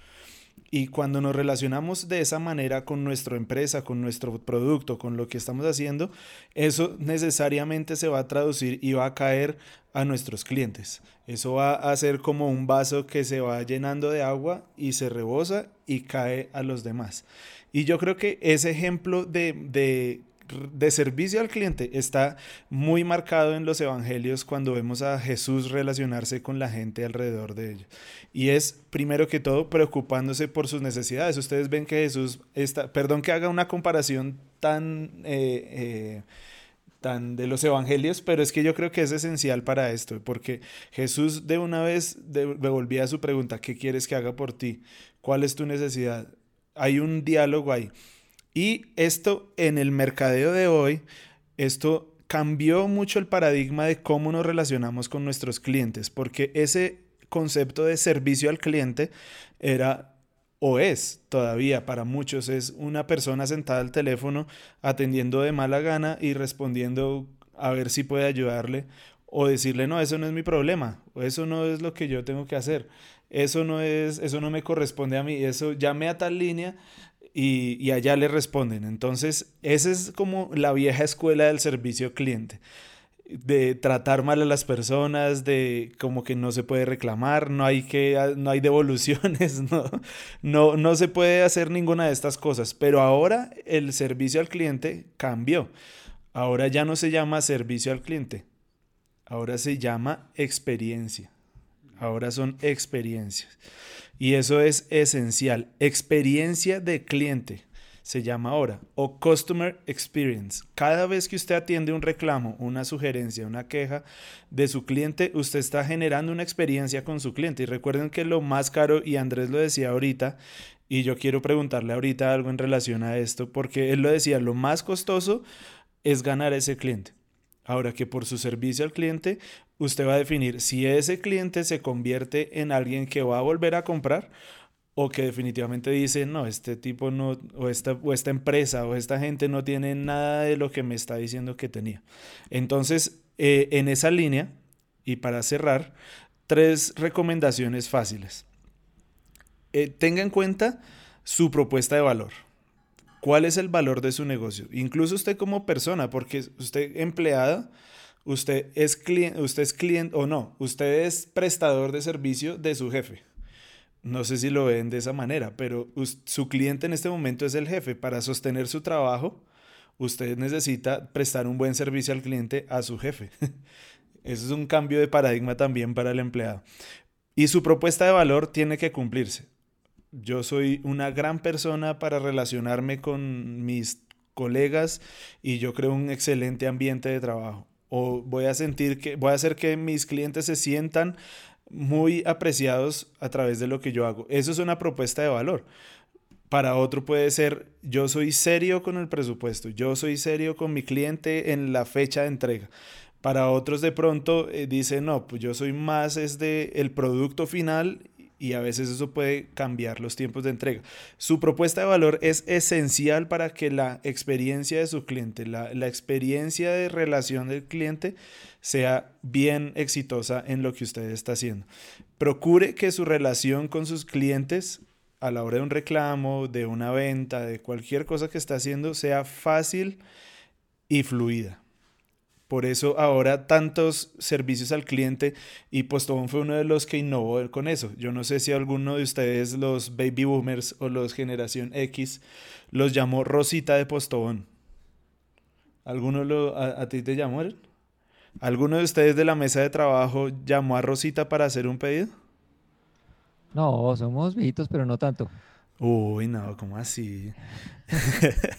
Y cuando nos relacionamos de esa manera con nuestra empresa, con nuestro producto, con lo que estamos haciendo, eso necesariamente se va a traducir y va a caer a nuestros clientes. Eso va a ser como un vaso que se va llenando de agua y se rebosa y cae a los demás. Y yo creo que ese ejemplo de, de de servicio al cliente está muy marcado en los evangelios cuando vemos a Jesús relacionarse con la gente alrededor de ellos. Y es, primero que todo, preocupándose por sus necesidades. Ustedes ven que Jesús está, perdón que haga una comparación tan... Eh, eh, tan de los evangelios, pero es que yo creo que es esencial para esto, porque Jesús de una vez devolvía a su pregunta, ¿qué quieres que haga por ti? ¿Cuál es tu necesidad? Hay un diálogo ahí. Y esto en el mercadeo de hoy, esto cambió mucho el paradigma de cómo nos relacionamos con nuestros clientes, porque ese concepto de servicio al cliente era o es todavía para muchos, es una persona sentada al teléfono atendiendo de mala gana y respondiendo a ver si puede ayudarle o decirle, no, eso no es mi problema, o eso no es lo que yo tengo que hacer, eso no es, eso no me corresponde a mí, eso llame a tal línea y, allá le responden. Entonces, esa es como la vieja escuela del servicio cliente de tratar mal a las personas, de como que no se puede reclamar, no hay que no hay devoluciones, no, no, no se puede hacer ninguna de estas cosas. Pero ahora el servicio al cliente cambió. Ahora ya no se llama servicio al cliente. Ahora se llama experiencia. Ahora son experiencias. Y eso es esencial. Experiencia de cliente se llama ahora, o Customer Experience. Cada vez que usted atiende un reclamo, una sugerencia, una queja de su cliente, usted está generando una experiencia con su cliente. Y recuerden que lo más caro, y Andrés lo decía ahorita, y yo quiero preguntarle ahorita algo en relación a esto, porque él lo decía, lo más costoso es ganar ese cliente. Ahora que por su servicio al cliente, usted va a definir si ese cliente se convierte en alguien que va a volver a comprar o que definitivamente dice, no, este tipo no, o esta, o esta empresa o esta gente no tiene nada de lo que me está diciendo que tenía. Entonces, eh, en esa línea, y para cerrar, tres recomendaciones fáciles. Eh, tenga en cuenta su propuesta de valor. ¿Cuál es el valor de su negocio? Incluso usted como persona, porque usted empleado, usted es cliente, usted es cliente o no, usted es prestador de servicio de su jefe. No sé si lo ven de esa manera, pero su cliente en este momento es el jefe. Para sostener su trabajo, usted necesita prestar un buen servicio al cliente a su jefe. Eso es un cambio de paradigma también para el empleado. Y su propuesta de valor tiene que cumplirse. Yo soy una gran persona para relacionarme con mis colegas y yo creo un excelente ambiente de trabajo. O voy a sentir que voy a hacer que mis clientes se sientan muy apreciados a través de lo que yo hago. Eso es una propuesta de valor. Para otro puede ser, yo soy serio con el presupuesto, yo soy serio con mi cliente en la fecha de entrega. Para otros de pronto eh, dice, no, pues yo soy más es de el producto final y a veces eso puede cambiar los tiempos de entrega. Su propuesta de valor es esencial para que la experiencia de su cliente, la, la, experiencia de relación del cliente sea bien exitosa en lo que usted está haciendo. Procure que su relación con sus clientes a la hora de un reclamo, de una venta, de cualquier cosa que está haciendo, sea fácil y fluida. Por eso ahora tantos servicios al cliente y Postobón fue uno de los que innovó con eso. Yo no sé si alguno de ustedes, los baby boomers o los generación X, los llamó Rosita de Postobón. ¿Alguno lo, a, ti te llamó? ¿Alguno de ustedes de la mesa de trabajo llamó a Rosita para hacer un pedido? No, somos viejitos, pero no tanto. Uy, no, ¿cómo así?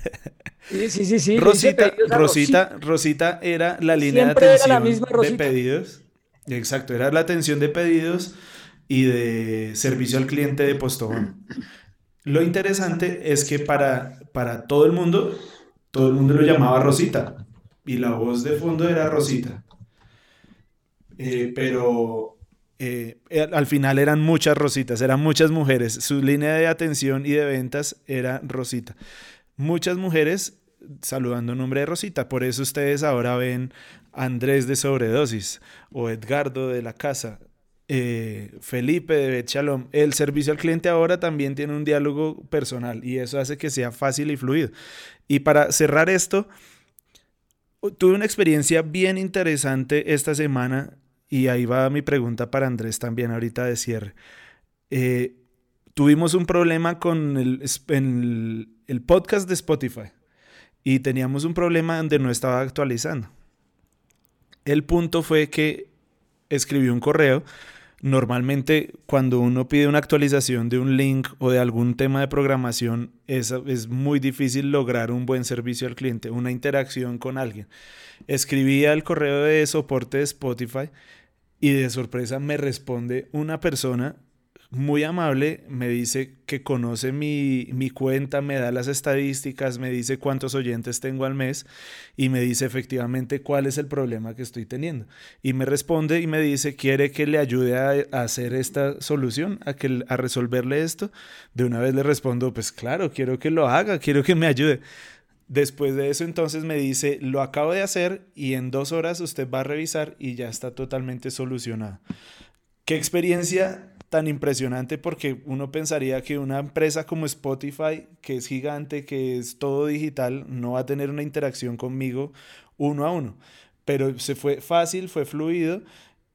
Sí, sí, sí. Rosita, Rosita, Rosita era la línea de atención de pedidos. Exacto, era la atención de pedidos y de servicio al cliente de Postobón. Lo interesante es que para, para todo el mundo, todo el mundo lo llamaba Rosita y la voz de fondo era Rosita. Eh, pero eh, al final eran muchas Rositas, eran muchas mujeres. Su línea de atención y de ventas era Rosita muchas mujeres saludando en nombre de Rosita. Por eso ustedes ahora ven Andrés de Sobredosis o Edgardo de la Casa. Eh, Felipe de Bet El servicio al cliente ahora también tiene un diálogo personal y eso hace que sea fácil y fluido. Y para cerrar esto, tuve una experiencia bien interesante esta semana y ahí va mi pregunta para Andrés también ahorita de cierre. Eh, tuvimos un problema con el, el, podcast de Spotify y teníamos un problema donde no estaba actualizando. El punto fue que escribí un correo. Normalmente cuando uno pide una actualización de un link o de algún tema de programación, es, es muy difícil lograr un buen servicio al cliente, una interacción con alguien. Escribí al correo de soporte de Spotify y de sorpresa me responde una persona muy amable, me dice que conoce mi, mi, cuenta, me da las estadísticas, me dice cuántos oyentes tengo al mes y me dice efectivamente cuál es el problema que estoy teniendo. Y me responde y me dice, ¿quiere que le ayude a, hacer esta solución, a, que, a resolverle esto? De una vez le respondo, pues claro, quiero que lo haga, quiero que me ayude. Después de eso entonces me dice, lo acabo de hacer y en dos horas usted va a revisar y ya está totalmente solucionado. ¿Qué experiencia tan impresionante porque uno pensaría que una empresa como Spotify, que es gigante, que es todo digital, no va a tener una interacción conmigo uno a uno. Pero se fue fácil, fue fluido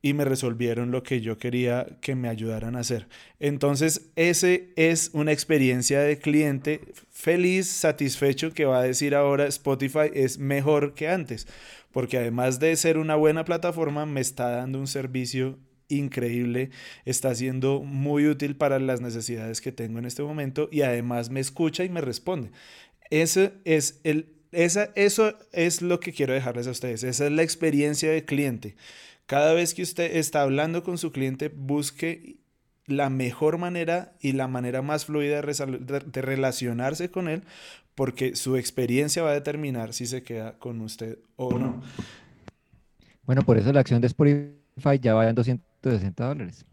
y me resolvieron lo que yo quería que me ayudaran a hacer. Entonces, ese es una experiencia de cliente feliz, satisfecho, que va a decir ahora Spotify es mejor que antes, porque además de ser una buena plataforma, me está dando un servicio increíble, está siendo muy útil para las necesidades que tengo en este momento y además me escucha y me responde. Eso es el esa, eso es lo que quiero dejarles a ustedes. Esa es la experiencia de cliente. Cada vez que usted está hablando con su cliente, busque la mejor manera y la manera más fluida de, relacionarse con él, porque su experiencia va a determinar si se queda con usted o no. Bueno, por eso la acción de Spotify ya va en 200 60 dólares.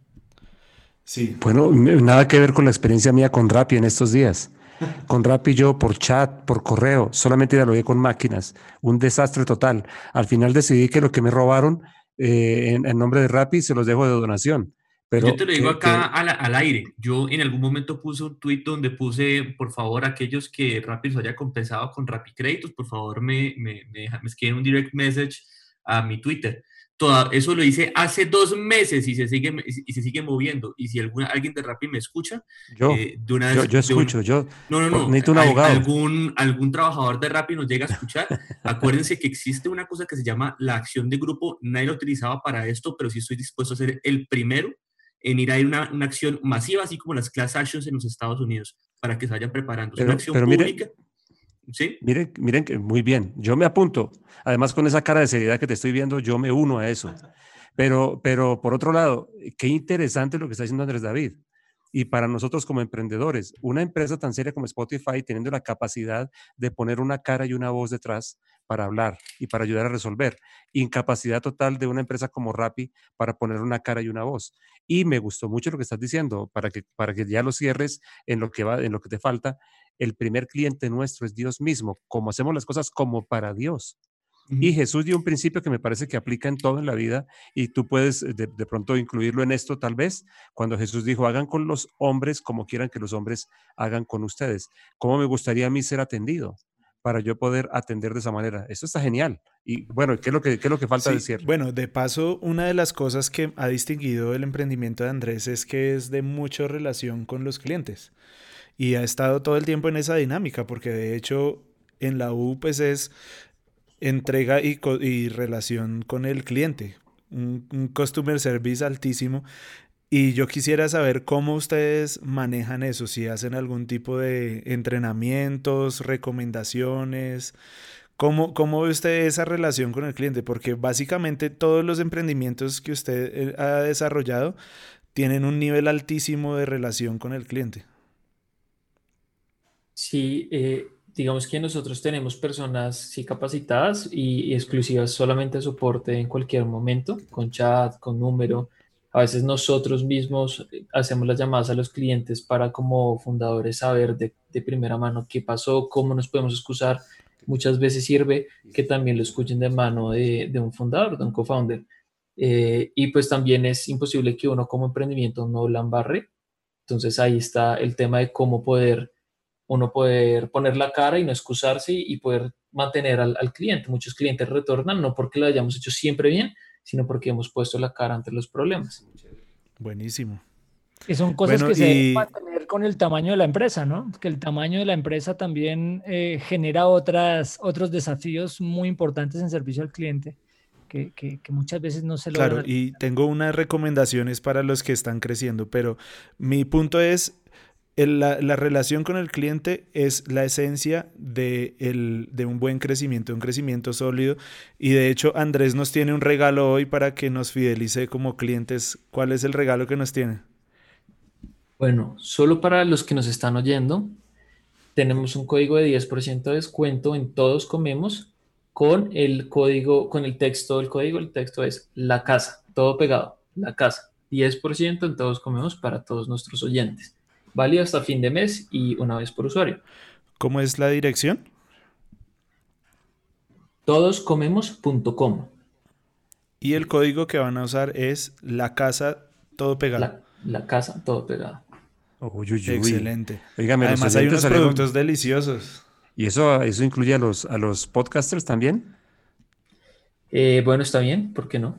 Sí. Bueno, nada que ver con la experiencia mía con Rappi en estos días. Con Rappi yo por chat, por correo, solamente dialogué con máquinas. Un desastre total. Al final decidí que lo que me robaron eh, en, nombre de Rappi se los dejo de donación. Pero yo te lo digo acá Al, aire. Yo en algún momento puse un tweet donde puse, por favor, aquellos que Rappi se haya compensado con Rappi Créditos, por favor me, me, me, me escriben un direct message a mi Twitter eso lo hice hace dos meses y se sigue, y se sigue moviendo. Y si algún, alguien de Rappi me escucha, yo, eh, de una yo, yo, escucho, yo no, no, no, necesito un abogado. Algún, algún trabajador de Rappi nos llega a escuchar. Acuérdense que existe una cosa que se llama la acción de grupo. Nadie lo utilizaba para esto, pero sí estoy dispuesto a ser el primero en ir a una, una acción masiva, así como las class actions en los Estados Unidos, para que se vayan preparando. Pero, una acción pública. Miren, miren que muy bien, yo me apunto. Además, con esa cara de seriedad que te estoy viendo, yo me uno a eso. Pero, pero por otro lado, qué interesante lo que está diciendo Andrés David. Y para nosotros como emprendedores, una empresa tan seria como Spotify, teniendo la capacidad de poner una cara y una voz detrás para hablar y para ayudar a resolver. Incapacidad total de una empresa como Rappi para poner una cara y una voz. Y me gustó mucho lo que estás diciendo, para que, para que ya lo cierres en lo que va, en lo que te falta el primer cliente nuestro es Dios mismo, como hacemos las cosas como para Dios. Y Jesús dio un principio que me parece que aplica en todo en la vida y tú puedes de, pronto incluirlo en esto tal vez, cuando Jesús dijo, hagan con los hombres como quieran que los hombres hagan con ustedes. ¿Cómo me gustaría a mí ser atendido? para yo poder atender de esa manera. Eso está genial. Y bueno, ¿qué es lo que, qué es lo que falta decir? Bueno, de paso, una de las cosas que ha distinguido el emprendimiento de Andrés es que es de mucha relación con los clientes y ha estado todo el tiempo en esa dinámica, porque de hecho en la U pues es entrega y, relación con el cliente, un, customer service altísimo. Y yo quisiera saber cómo ustedes manejan eso, si hacen algún tipo de entrenamientos, recomendaciones, ¿Cómo, ¿Cómo, ve usted esa relación con el cliente? Porque básicamente todos los emprendimientos que usted eh, ha desarrollado tienen un nivel altísimo de relación con el cliente. Sí, eh, digamos que nosotros tenemos personas sí capacitadas y, exclusivas solamente de soporte en cualquier momento, con chat, con número. A veces nosotros mismos eh, hacemos las llamadas a los clientes para como fundadores saber de, primera mano qué pasó, cómo nos podemos excusar. Muchas veces sirve que también lo escuchen de mano de, un fundador, de un co-founder. Eh, y pues también es imposible que uno como emprendimiento no la embarre. Entonces ahí está el tema de cómo poder uno poder poner la cara y no excusarse y poder mantener al, cliente. Muchos clientes retornan no porque lo hayamos hecho siempre bien, sino porque hemos puesto la cara ante los problemas. Buenísimo. Y son cosas que se deben mantener con el tamaño de la empresa, ¿no? Que el tamaño de la empresa también eh, genera otras, otros desafíos muy importantes en servicio al cliente. Que, que, muchas veces no se logran. Claro, y tengo unas recomendaciones para los que están creciendo, pero mi punto es, la, relación con el cliente es la esencia de, un buen crecimiento, un crecimiento sólido. Y de hecho, Andrés nos tiene un regalo hoy para que nos fidelice como clientes. ¿Cuál es el regalo que nos tiene? Bueno, solo para los que nos están oyendo, tenemos un código de 10% de descuento en Todos Comemos con el código, con el texto del código. El texto es la casa, todo pegado, la casa. 10% en Todos Comemos para todos nuestros oyentes válido hasta fin de mes y una vez por usuario. ¿Cómo es la dirección? Todoscomemos.com. Y el código que van a usar es la casa todo pegado. La, casa todo pegado. Excelente. Además hay unos productos deliciosos. ¿Y eso, eso incluye a los, a los podcasters también? Eh, bueno, está bien, ¿por qué no?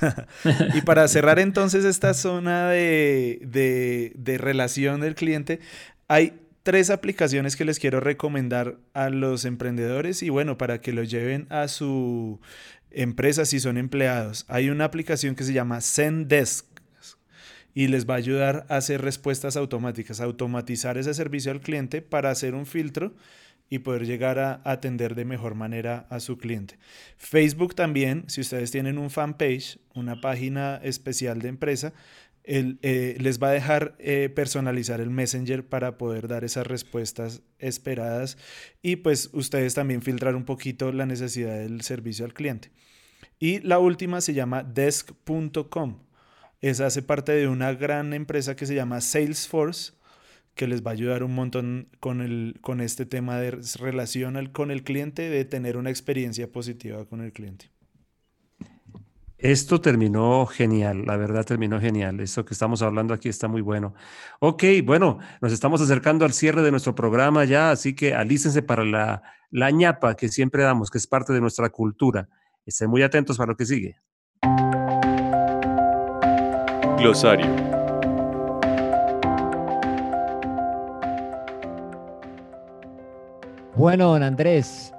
y para cerrar entonces esta zona de, de, relación del cliente, hay tres aplicaciones que les quiero recomendar a los emprendedores y bueno, para que lo lleven a su empresa si son empleados. Hay una aplicación que se llama Zendesk y les va a ayudar a hacer respuestas automáticas, automatizar ese servicio al cliente para hacer un filtro y poder llegar a atender de mejor manera a su cliente. Facebook también, si ustedes tienen un fanpage, una página especial de empresa, eh, les va a dejar eh, personalizar el Messenger para poder dar esas respuestas esperadas y pues ustedes también filtrar un poquito la necesidad del servicio al cliente. Y la última se llama desk.com. Esa hace parte de una gran empresa que se llama Salesforce, que les va a ayudar un montón con, el, con este tema de relación con el cliente, de tener una experiencia positiva con el cliente. Esto terminó genial, la verdad terminó genial. Esto que estamos hablando aquí está muy bueno. Ok, bueno, nos estamos acercando al cierre de nuestro programa ya, así que alícense para la, la ñapa que siempre damos, que es parte de nuestra cultura. Estén muy atentos para lo que sigue. Glosario. Bueno, don Andrés,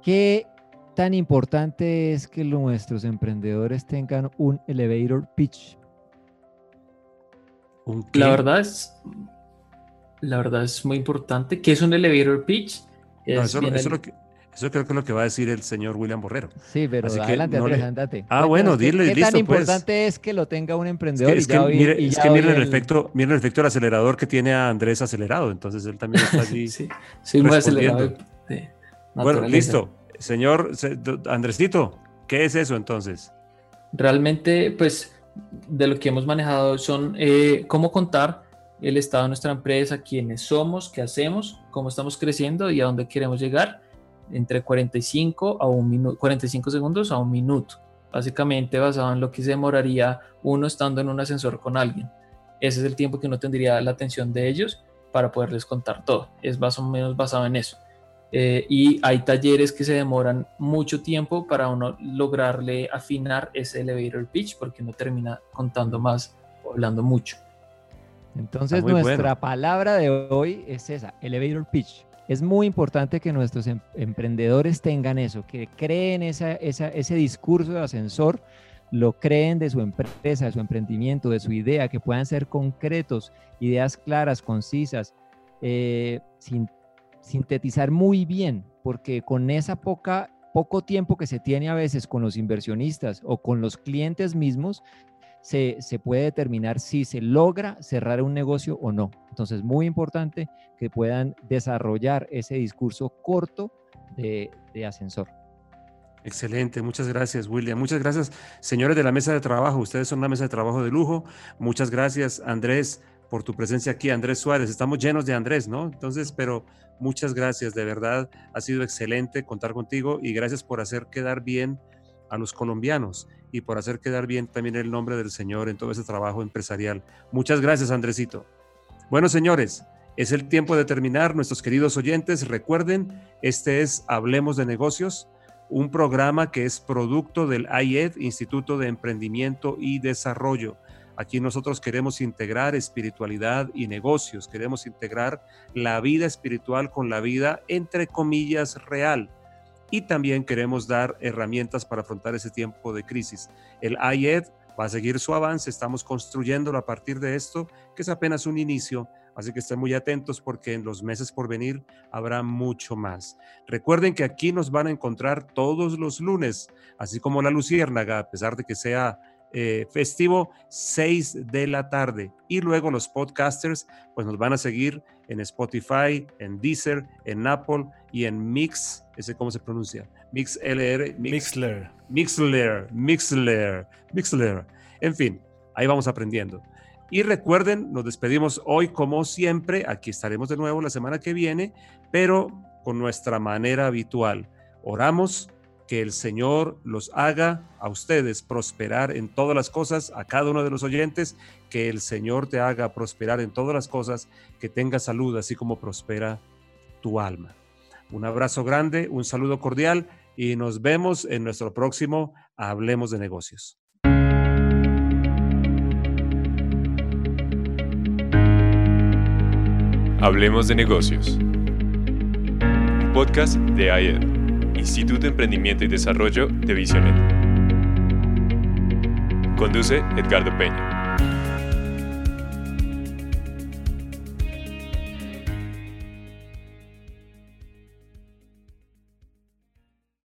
¿qué tan importante es que nuestros emprendedores tengan un elevator pitch? la verdad es, la verdad es muy importante. ¿Qué es un elevator pitch? eso, lo que, eso creo que es lo que va a decir el señor William Borrero. Sí, pero adelante, Andrés, andate. Ah, bueno, dile, ¿qué, listo, tan pues. importante es que lo tenga un emprendedor? Es que, es que, miren, el, efecto, miren el efecto del acelerador que tiene a Andrés acelerado, entonces él también está así Sí, sí muy acelerado. bueno, listo. Señor Andresito, ¿qué es eso entonces? Realmente, pues, de lo que hemos manejado son eh, cómo contar el estado de nuestra empresa, quiénes somos, qué hacemos, cómo estamos creciendo y a dónde queremos llegar entre 45 a un minuto, 45 segundos a un minuto, básicamente basado en lo que se demoraría uno estando en un ascensor con alguien. Ese es el tiempo que uno tendría la atención de ellos para poderles contar todo. Es más o menos basado en eso. Eh, y hay talleres que se demoran mucho tiempo para uno lograrle afinar ese elevator pitch porque uno termina contando más o hablando mucho. Entonces nuestra palabra de hoy es esa, elevator pitch. Es muy importante que nuestros em, emprendedores tengan eso, que creen ese discurso de ascensor, lo creen de su empresa, de su emprendimiento, de su idea, que puedan ser concretos, ideas claras, concisas, eh, sin sintetizar muy bien, porque con esa poca poco tiempo que se tiene a veces con los inversionistas o con los clientes mismos, se, puede determinar si se logra cerrar un negocio o no. Entonces, muy importante que puedan desarrollar ese discurso corto de, de ascensor. Excelente, muchas gracias William. Muchas gracias señores de la mesa de trabajo. Ustedes son una mesa de trabajo de lujo. Muchas gracias Andrés por tu presencia aquí, Andrés Suárez. Estamos llenos de Andrés, ¿no? Entonces, pero muchas gracias, de verdad ha sido excelente contar contigo y gracias por hacer quedar bien a los colombianos y por hacer quedar bien también el nombre del Señor en todo ese trabajo empresarial. Muchas gracias, Andresito. Bueno, señores, es el tiempo de terminar. Nuestros queridos oyentes, recuerden, este es Hablemos de Negocios, un programa que es producto del IED, Instituto de Emprendimiento y Desarrollo. Aquí nosotros queremos integrar espiritualidad y negocios, queremos integrar la vida espiritual con la vida, entre comillas, real y también queremos dar herramientas para afrontar ese tiempo de crisis. El IED va a seguir su avance, estamos construyéndolo a partir de esto, que es apenas un inicio, así que estén muy atentos porque en los meses por venir habrá mucho más. Recuerden que aquí nos van a encontrar todos los lunes, así como la Luciérnaga, a pesar de que sea eh, festivo, 6 de la tarde. Y luego los podcasters, pues nos van a seguir en Spotify, en Deezer, en Apple y en Mix, ese cómo se pronuncia, MixLR, Mixler, Mixler, Mixler, Mixler. En fin, ahí vamos aprendiendo. Y recuerden, nos despedimos hoy como siempre, aquí estaremos de nuevo la semana que viene, pero con nuestra manera habitual. Oramos que el Señor los haga a ustedes prosperar en todas las cosas, a cada uno de los oyentes, que el Señor te haga prosperar en todas las cosas, que tenga salud, así como prospera tu alma. Un abrazo grande, un saludo cordial y nos vemos en nuestro próximo Hablemos de negocios. Hablemos de negocios. Podcast de AED. Instituto de Emprendimiento y Desarrollo de Visionet. Conduce Edgardo Peña.